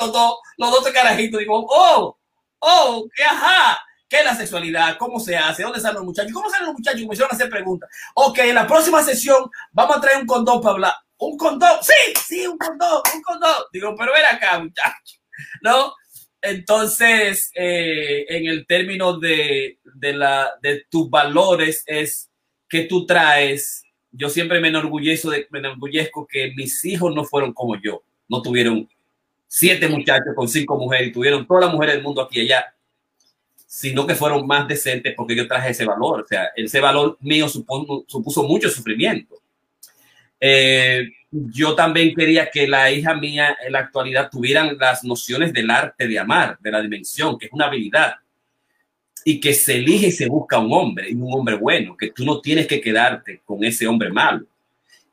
los dos, los dos carajitos. Digo, oh, oh, qué ajá. ¿Qué es la sexualidad? ¿Cómo se hace? ¿Dónde salen los muchachos? ¿Cómo salen los muchachos? Me hicieron hacer preguntas. Ok, en la próxima sesión vamos a traer un condón para hablar. ¿Un condón? Sí, sí, un condón, un condón. Digo, pero ven acá, muchachos. ¿No? Entonces, eh, en el término de, de, la, de tus valores es que tú traes, yo siempre me enorgullezco, de, me enorgullezco que mis hijos no fueron como yo, no tuvieron siete muchachos con cinco mujeres y tuvieron todas las mujeres del mundo aquí y allá, sino que fueron más decentes porque yo traje ese valor, o sea, ese valor mío supuso, mucho sufrimiento. Eh, yo también quería que la hija mía en la actualidad tuvieran las nociones del arte de amar, de la dimensión, que es una habilidad, y que se elige y se busca un hombre, y un hombre bueno, que tú no tienes que quedarte con ese hombre malo.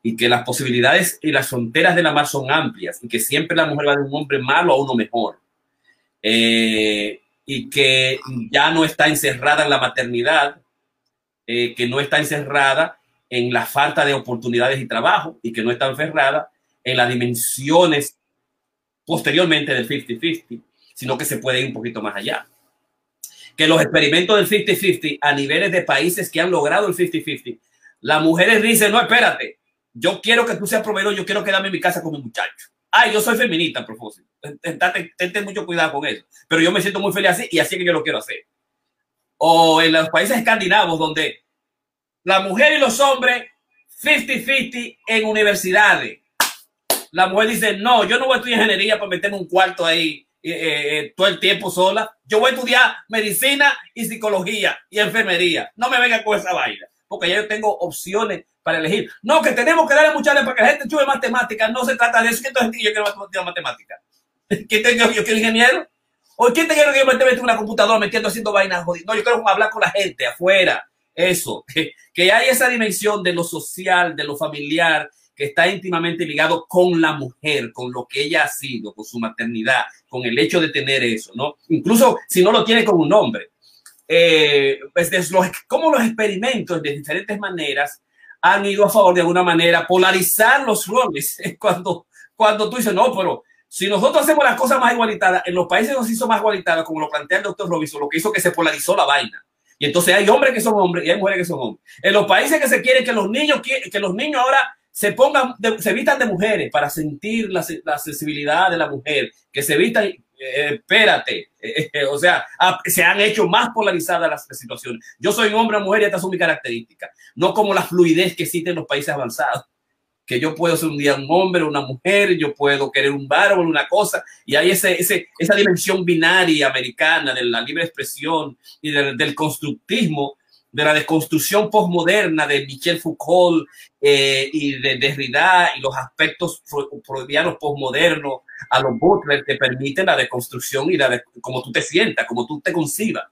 y que las posibilidades y las fronteras de la mar son amplias y que siempre la mujer va de un hombre malo a uno mejor. Eh, y que ya no está encerrada en la maternidad, eh, que no está encerrada en la falta de oportunidades y trabajo y que no está encerrada en las dimensiones posteriormente del 50-50, sino que se puede ir un poquito más allá. Que los experimentos del 50-50 a niveles de países que han logrado el 50-50, las mujeres dicen, no, espérate, yo quiero que tú seas proveedor, yo quiero quedarme en mi casa con mi muchacho. Ay, yo soy feminista a propósito. Ten, mucho cuidado con eso. Pero yo me siento muy feliz así y así que yo lo quiero hacer. O en los países escandinavos donde la mujer y los hombres 50-50 en universidades. La mujer dice, no, yo no voy a estudiar ingeniería para meterme un cuarto ahí eh, eh, eh, todo el tiempo sola. Yo voy a estudiar medicina y psicología y enfermería. No me venga con esa vaina, porque ya yo tengo opciones para elegir. No, que tenemos que darle mucha para que la gente chube matemáticas. No se trata de eso. ¿Quién te yo quiero matemáticas? (laughs) ¿Quién te yo, quiero ingeniero? ¿O quién te quiero que yo me esté en una computadora metiendo haciendo vainas jodidas? No, yo quiero hablar con la gente afuera. Eso, que, que hay esa dimensión de lo social, de lo familiar, que está íntimamente ligado con la mujer, con lo que ella ha sido, con su maternidad, con el hecho de tener eso, ¿no? Incluso si no lo tiene con un hombre. Eh, pues los, como los experimentos de diferentes maneras han ido a favor de alguna manera polarizar los roles. (laughs) Cuando, cuando tú dices, no, pero si nosotros hacemos las cosas más igualitadas, en los países nos hizo más igualitadas, como lo plantea el doctor Robinson, lo que hizo que se polarizó la vaina. Y entonces hay hombres que son hombres y hay mujeres que son hombres. En los países que se quieren que los niños, que los niños ahora se pongan, se vistan de mujeres para sentir la, la, sensibilidad de la mujer, que se vistan, eh, espérate, eh, eh, o sea, se han hecho más polarizadas las, situaciones. Yo soy un hombre o mujer y estas son mis características, no como la fluidez que existe en los países avanzados, que yo puedo ser un día un hombre una mujer, yo puedo querer un o una cosa, y hay ese, ese, esa dimensión binaria americana de la libre expresión y del, del constructismo de la desconstrucción postmoderna de Michel Foucault eh, y de Derrida y los aspectos freudianos postmodernos a los Butler que permiten la desconstrucción y la de, como tú te sientas, como tú te concibas,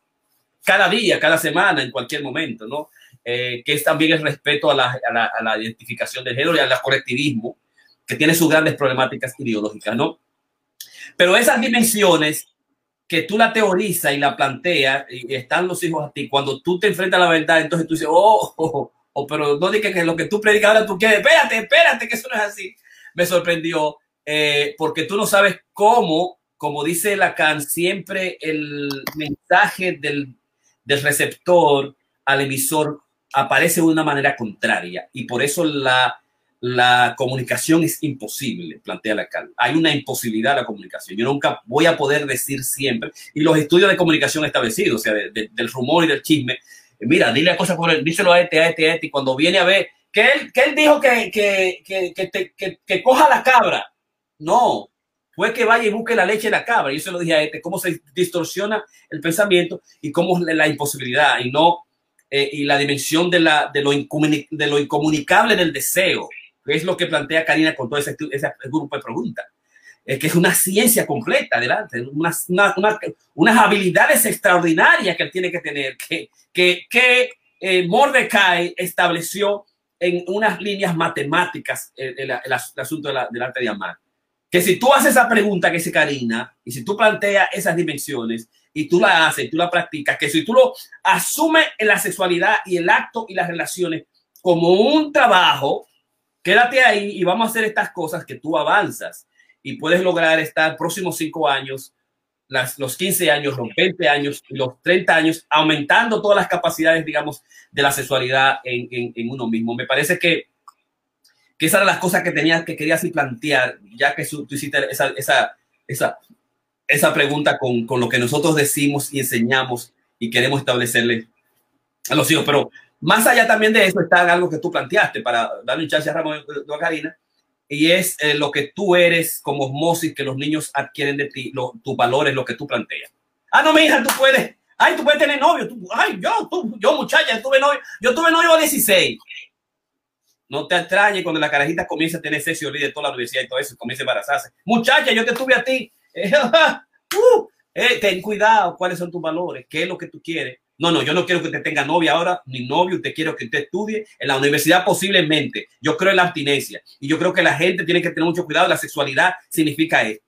cada día, cada semana, en cualquier momento, ¿no? Eh, que es también el respeto a la, a, la, a la, identificación de género y al colectivismo, que tiene sus grandes problemáticas ideológicas, ¿no? Pero esas dimensiones que tú la teorizas y la planteas y están los hijos a ti, cuando tú te enfrentas a la verdad, entonces tú dices, oh, oh, oh, oh pero no digas que lo que tú predicas ahora tú quieres, espérate, espérate, que eso no es así. Me sorprendió eh, porque tú no sabes cómo, como dice Lacan, siempre el mensaje del, del receptor al emisor aparece de una manera contraria y por eso la la comunicación es imposible, plantea Lacan. Hay una imposibilidad de la comunicación. Yo nunca voy a poder decir siempre, y los estudios de comunicación establecidos, o sea, del rumor y del chisme, mira, dile a cosas díselo a este, a este, a este, y cuando viene a ver, que él, que él dijo que, que, que, que, coja la cabra. No, fue que vaya y busque la leche de la cabra. Yo se lo dije a este, cómo se distorsiona el pensamiento y cómo la imposibilidad y no, eh, y la dimensión de, la, de, lo de lo incomunicable del deseo es lo que plantea Karina con todo ese, grupo de preguntas. Es que es una ciencia completa, adelante, unas, unas habilidades extraordinarias que él tiene que tener, que, que, que eh, Mordecai estableció en unas líneas matemáticas el, el, asunto del arte de amar. Que si tú haces esa pregunta que dice Karina, y si tú planteas esas dimensiones, y tú la haces, tú la practicas, que si tú lo asumes en la sexualidad y el acto y las relaciones como un trabajo, quédate ahí y vamos a hacer estas cosas que tú avanzas y puedes lograr estar próximos cinco años, las, los 15 años, los 20 años los 30 años, aumentando todas las capacidades, digamos, de la sexualidad en, en, uno mismo. Me parece que, que esa era las cosas que tenías, que querías plantear, ya que tú hiciste esa, esa, esa, esa pregunta con, con lo que nosotros decimos y enseñamos y queremos establecerle a los hijos. Pero más allá también de eso está algo que tú planteaste para darle un chance a Ramón y a Karina, y es eh, lo que tú eres como osmosis que los niños adquieren de ti, lo, tus valores, lo que tú planteas. Ah, no, mi hija, tú puedes, ay, tú puedes tener novio, tú, ay, yo, tú, yo muchacha, tuve novio, yo tuve novio a 16. No te extrañes cuando la carajita comienza a tener sexo de toda la universidad y todo eso, comienza a embarazarse. Muchacha, yo te tuve a ti. (laughs) uh, eh, ten cuidado, cuáles son tus valores, qué es lo que tú quieres No, no, yo no quiero que usted tenga novia ahora, ni novio, usted quiero que usted estudie en la universidad posiblemente. Yo creo en la abstinencia y yo creo que la gente tiene que tener mucho cuidado. La sexualidad significa esto.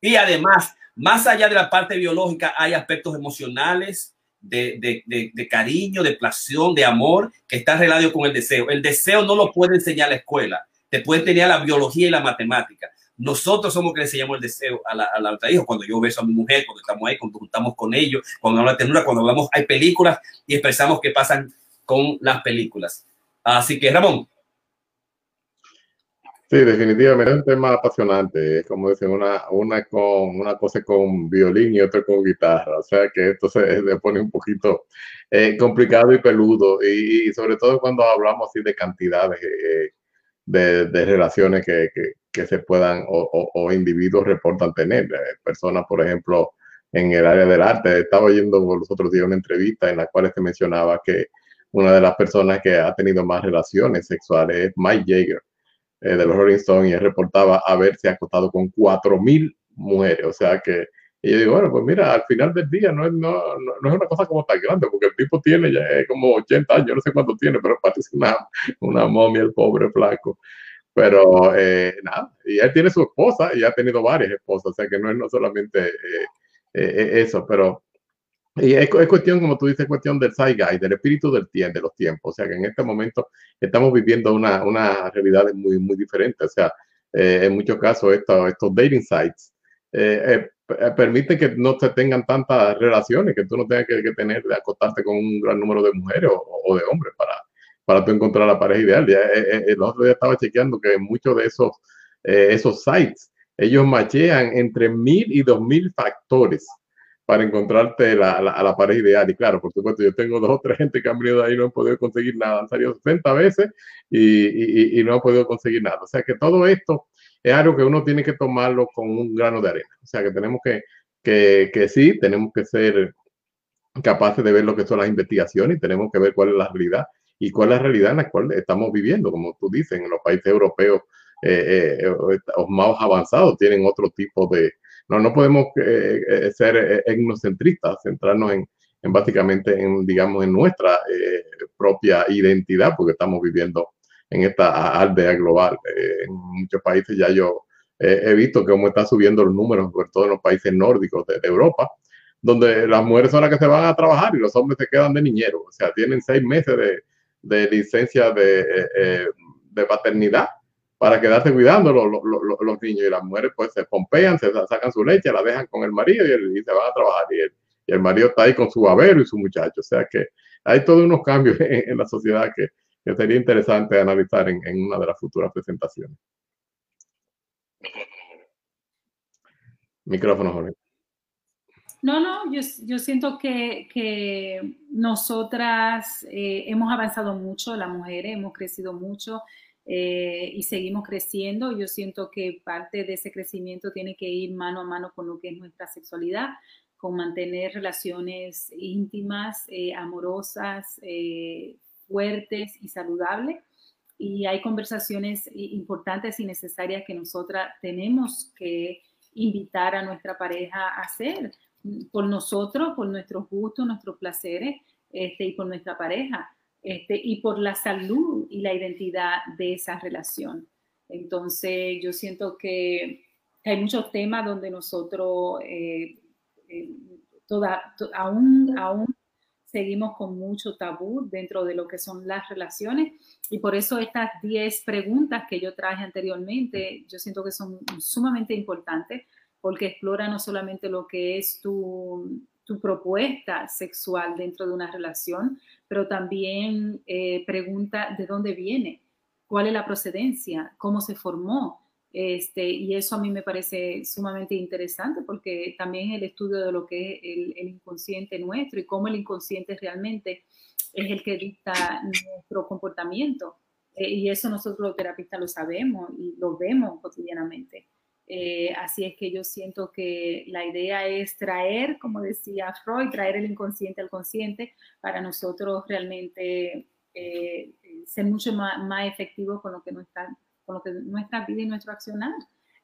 Y además, más allá de la parte biológica, hay aspectos emocionales, de, de, cariño, de placer, de amor, que está relacionado con el deseo. El deseo no lo puede enseñar la escuela, te puede enseñar la biología y la matemática. Nosotros somos que le enseñamos el deseo a la, a la otra hijo. Cuando yo beso a mi mujer, cuando estamos ahí, cuando estamos con ellos, cuando hablamos de ternura, cuando hablamos, hay películas y expresamos qué pasan con las películas. Así que, Ramón. Sí, definitivamente es un tema apasionante. Es como dicen, una, una, con, una cosa con violín y otra con guitarra. O sea que esto se, pone un poquito eh, complicado y peludo. Y, sobre todo cuando hablamos así de cantidades eh, de, de, relaciones que, que se puedan o, o, individuos reportan tener. Eh, personas, por ejemplo, en el área del arte. Estaba oyendo los otros días una entrevista en la cual se mencionaba que una de las personas que ha tenido más relaciones sexuales es Mike Jagger eh, de los Rolling Stones y él reportaba haberse acostado con 4.000 mujeres. O sea que y yo digo, bueno, pues mira, al final del día no es, no, no, es una cosa como tan grande, porque el tipo tiene ya como 80 años, no sé cuánto tiene, pero parece una, una momia, el pobre flaco. Pero eh, nada, y él tiene su esposa y ha tenido varias esposas, o sea que no es no solamente eh, eh, eso, pero y es, es, cuestión, como tú dices, cuestión del zeitgeist, del espíritu del tiempo, de los tiempos. O sea que en este momento estamos viviendo una, una realidad muy, muy diferente. O sea, en muchos casos estos, estos dating sites permiten que no se tengan tantas relaciones, que tú no tengas que, tener de acostarte con un gran número de mujeres o de hombres para, para tú encontrar la pareja ideal. Ya, eh, eh, el otro día estaba chequeando que muchos de esos, eh, esos sites, ellos machean entre mil y dos mil factores para encontrarte la, la, la, pareja ideal. Y claro, por supuesto, yo tengo dos o tres gente que han venido de ahí y no han podido conseguir nada. Han salido 60 veces y, y, y, no han podido conseguir nada. O sea que todo esto es algo que uno tiene que tomarlo con un grano de arena. O sea que tenemos que, que, que sí, tenemos que ser capaces de ver lo que son las investigaciones y tenemos que ver cuál es la realidad y cuál es la realidad en la cual estamos viviendo, como tú dices, en los países europeos eh, eh, más avanzados tienen otro tipo de... No, no podemos eh, ser etnocentristas, centrarnos en, en, básicamente en, digamos, en nuestra propia identidad, porque estamos viviendo en esta aldea global. en muchos países ya yo he visto cómo está subiendo los números, sobre todo en los países nórdicos de, de Europa, donde las mujeres son las que se van a trabajar y los hombres se quedan de niñeros. O sea, tienen seis meses de, de licencia de, eh, eh, de paternidad para quedarse cuidando los, los, niños y las mujeres pues se pompean, se sacan su leche, la dejan con el marido y, y se van a trabajar y el, y el, marido está ahí con su babero y su muchacho. O sea que hay todos unos cambios (laughs) en, en la sociedad que, que, sería interesante analizar en, en una de las futuras presentaciones. Micrófono, Jorge. No, no, yo, siento que, que nosotras eh, hemos avanzado mucho, las mujeres hemos crecido mucho eh, y seguimos creciendo. Yo siento que parte de ese crecimiento tiene que ir mano a mano con lo que es nuestra sexualidad, con mantener relaciones íntimas, eh, amorosas, fuertes y saludables. Y hay conversaciones importantes y necesarias que nosotras tenemos que invitar a nuestra pareja a hacer por nosotros, por nuestros gustos, nuestros placeres este, y por nuestra pareja este, y por la salud y la identidad de esa relación. Entonces, yo siento que hay muchos temas donde nosotros eh, eh, toda, to, aún, aún seguimos con mucho tabú dentro de lo que son las relaciones y por eso estas 10 preguntas que yo traje anteriormente, yo siento que son sumamente importantes porque explora no solamente lo que es tu, tu propuesta sexual dentro de una relación, pero también eh, pregunta de dónde viene, cuál es la procedencia, cómo se formó. Este, y eso a mí me parece sumamente interesante porque también el estudio de lo que es el, inconsciente nuestro y cómo el inconsciente realmente es el que dicta nuestro comportamiento. Eh, y eso nosotros los terapistas lo sabemos y lo vemos cotidianamente. Eh, así es que yo siento que la idea es traer, como decía Freud, traer el inconsciente al consciente para nosotros realmente eh, ser mucho más, más efectivos con lo que nuestra, con lo que nuestra vida y nuestro accionar.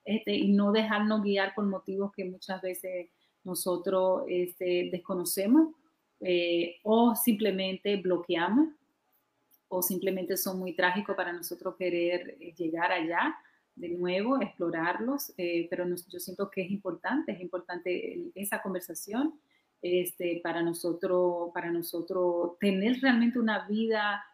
Este, y no dejarnos guiar por motivos que muchas veces nosotros este, desconocemos eh, o simplemente bloqueamos o simplemente son muy trágicos para nosotros querer eh, llegar allá de nuevo, explorarlos, eh, pero yo siento que es importante, es importante esa conversación este, para, nosotros, para nosotros tener realmente una vida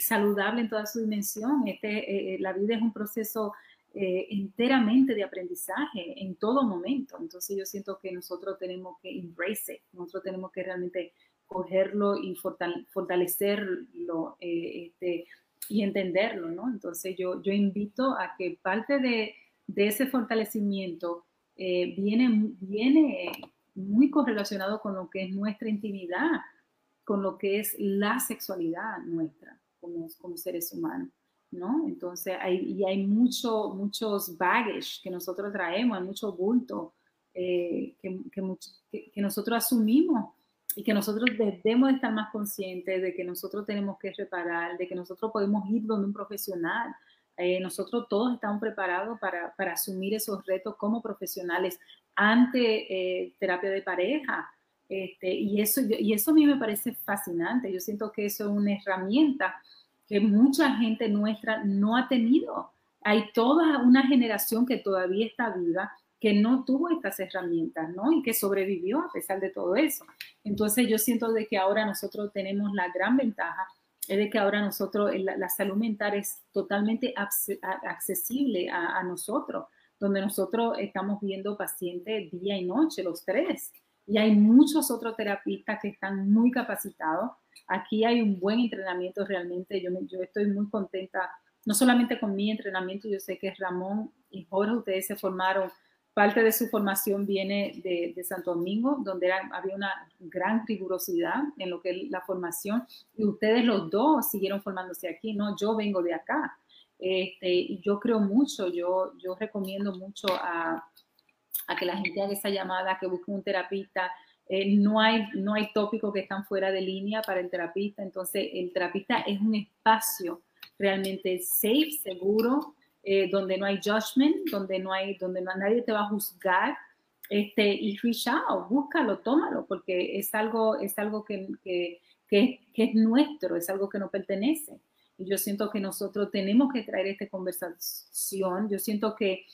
saludable en toda su dimensión. Este, la vida es un proceso enteramente de aprendizaje en todo momento. Entonces yo siento que nosotros tenemos que embrace nosotros tenemos que realmente cogerlo y fortalecerlo eh, este, y entenderlo, ¿no? Entonces yo, yo invito a que parte de, de ese fortalecimiento eh, viene, viene muy correlacionado con lo que es nuestra intimidad, con lo que es la sexualidad nuestra como, como seres humanos. ¿no? Entonces, hay, y hay mucho, muchos baggage que nosotros traemos, hay mucho bulto eh, que, que, que, nosotros asumimos y que nosotros debemos estar más conscientes de que nosotros tenemos que reparar, de que nosotros podemos ir donde un profesional. Eh, nosotros todos estamos preparados para, para, asumir esos retos como profesionales ante eh, terapia de pareja. Este, y, eso, y eso a mí me parece fascinante. Yo siento que eso es una herramienta que mucha gente nuestra no ha tenido. Hay toda una generación que todavía está viva que no tuvo estas herramientas, ¿no? Y que sobrevivió a pesar de todo eso. Entonces yo siento de que ahora nosotros tenemos la gran ventaja es de que ahora nosotros, la, salud mental es totalmente accesible a, a, nosotros, donde nosotros estamos viendo pacientes día y noche, los tres. Y hay muchos otros terapistas que están muy capacitados. Aquí hay un buen entrenamiento realmente. Yo, yo estoy muy contenta, no solamente con mi entrenamiento, yo sé que Ramón y Jorge, ustedes se formaron Parte de su formación viene de, Santo Domingo, donde había una gran rigurosidad en lo que es la formación, y ustedes los dos siguieron formándose aquí, ¿no? Yo vengo de acá, este, yo creo mucho, yo, yo recomiendo mucho a, a que la gente haga esa llamada, que busque un terapista, eh, no, hay, no hay tópicos que están fuera de línea para el terapista, entonces el terapista es un espacio realmente safe, seguro, eh, donde no hay judgment, donde no hay, donde nadie te va a juzgar, este, y reach out, búscalo, tómalo, porque es algo, es algo que, que, que, es nuestro, es algo que no pertenece. Y yo siento que nosotros tenemos que traer esta conversación. Yo siento que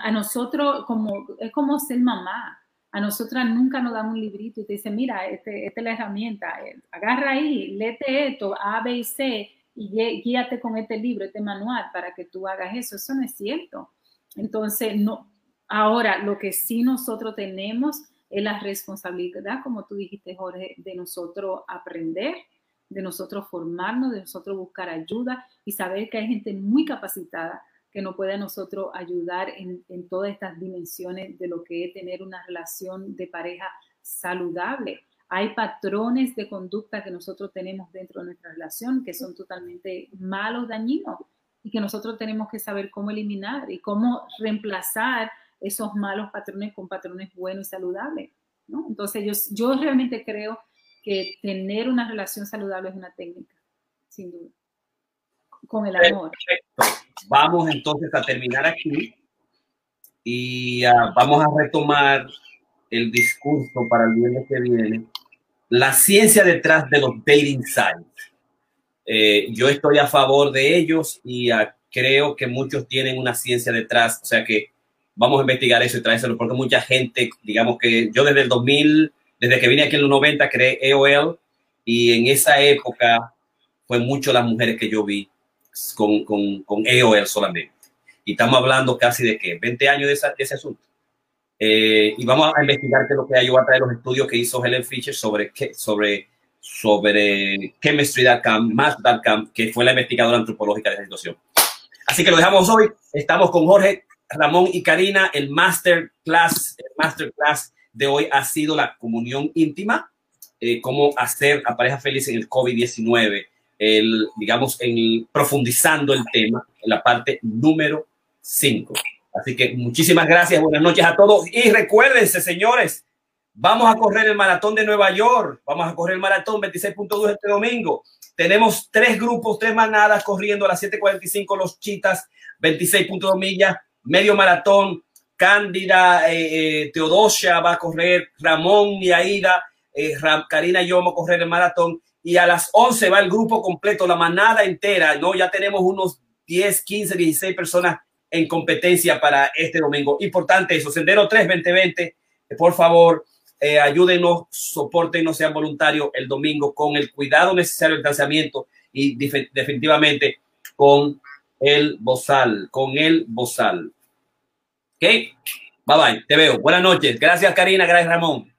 a nosotros, como, es como ser mamá. A nosotras nunca nos dan un librito y te dicen, mira, este, esta es la herramienta, eh, agarra ahí, léete esto, A, B y C, y guíate con este libro, este manual para que tú hagas eso. Eso no es cierto. Entonces, no. Ahora, lo que sí nosotros tenemos es la responsabilidad, como tú dijiste, Jorge, de nosotros aprender, de nosotros formarnos, de nosotros buscar ayuda y saber que hay gente muy capacitada que nos puede a nosotros ayudar en, en todas estas dimensiones de lo que es tener una relación de pareja saludable hay patrones de conducta que nosotros tenemos dentro de nuestra relación que son totalmente malos, dañinos, y que nosotros tenemos que saber cómo eliminar y cómo reemplazar esos malos patrones con patrones buenos y saludables. Entonces, yo, yo realmente creo que tener una relación saludable es una técnica, sin duda, con el amor. Perfecto. Vamos entonces a terminar aquí y uh, vamos a retomar el discurso para el viernes que viene la ciencia detrás de los dating sites. Eh, yo estoy a favor de ellos y ah, creo que muchos tienen una ciencia detrás, o sea que vamos a investigar eso y traérselo porque mucha gente, digamos que yo desde el 2000, desde que vine aquí en los 90 creé EOL y en esa época fue mucho las mujeres que yo vi con, con, con EOL solamente. Y estamos hablando casi de que 20 años de ese asunto. Eh, y vamos a investigar qué es lo que hay. Yo voy a traer los estudios que hizo Helen Fisher sobre, sobre, sobre chemistry.com, math.com, que fue la investigadora antropológica de esa situación. Así que lo dejamos hoy. Estamos con Jorge, Ramón y Karina. El masterclass, el masterclass de hoy ha sido la comunión íntima, eh, cómo hacer a pareja feliz en el COVID-19, el, digamos, en, profundizando el tema en la parte número 5. Así que muchísimas gracias, buenas noches a todos y recuérdense, señores, vamos a correr el maratón de Nueva York, vamos a correr el maratón 26.2 este domingo. Tenemos tres grupos, tres manadas corriendo a las 7:45 los chitas, 26.2 millas, medio maratón. Cándida, eh, eh, Teodosia va a correr, Ramón y Aida eh, Karina y yo vamos a correr el maratón y a las 11 va el grupo completo, la manada entera, ¿no? Ya tenemos unos 10, 15, 16 personas en competencia para este domingo. Importante eso, Sendero 3 2020, por favor, eh, ayúdenos, soporten, sean voluntarios el domingo con el cuidado necesario del lanzamiento y definitivamente con el bozal, con el bozal. ¿Ok? Bye bye, te veo. Buenas noches. Gracias Karina, gracias Ramón.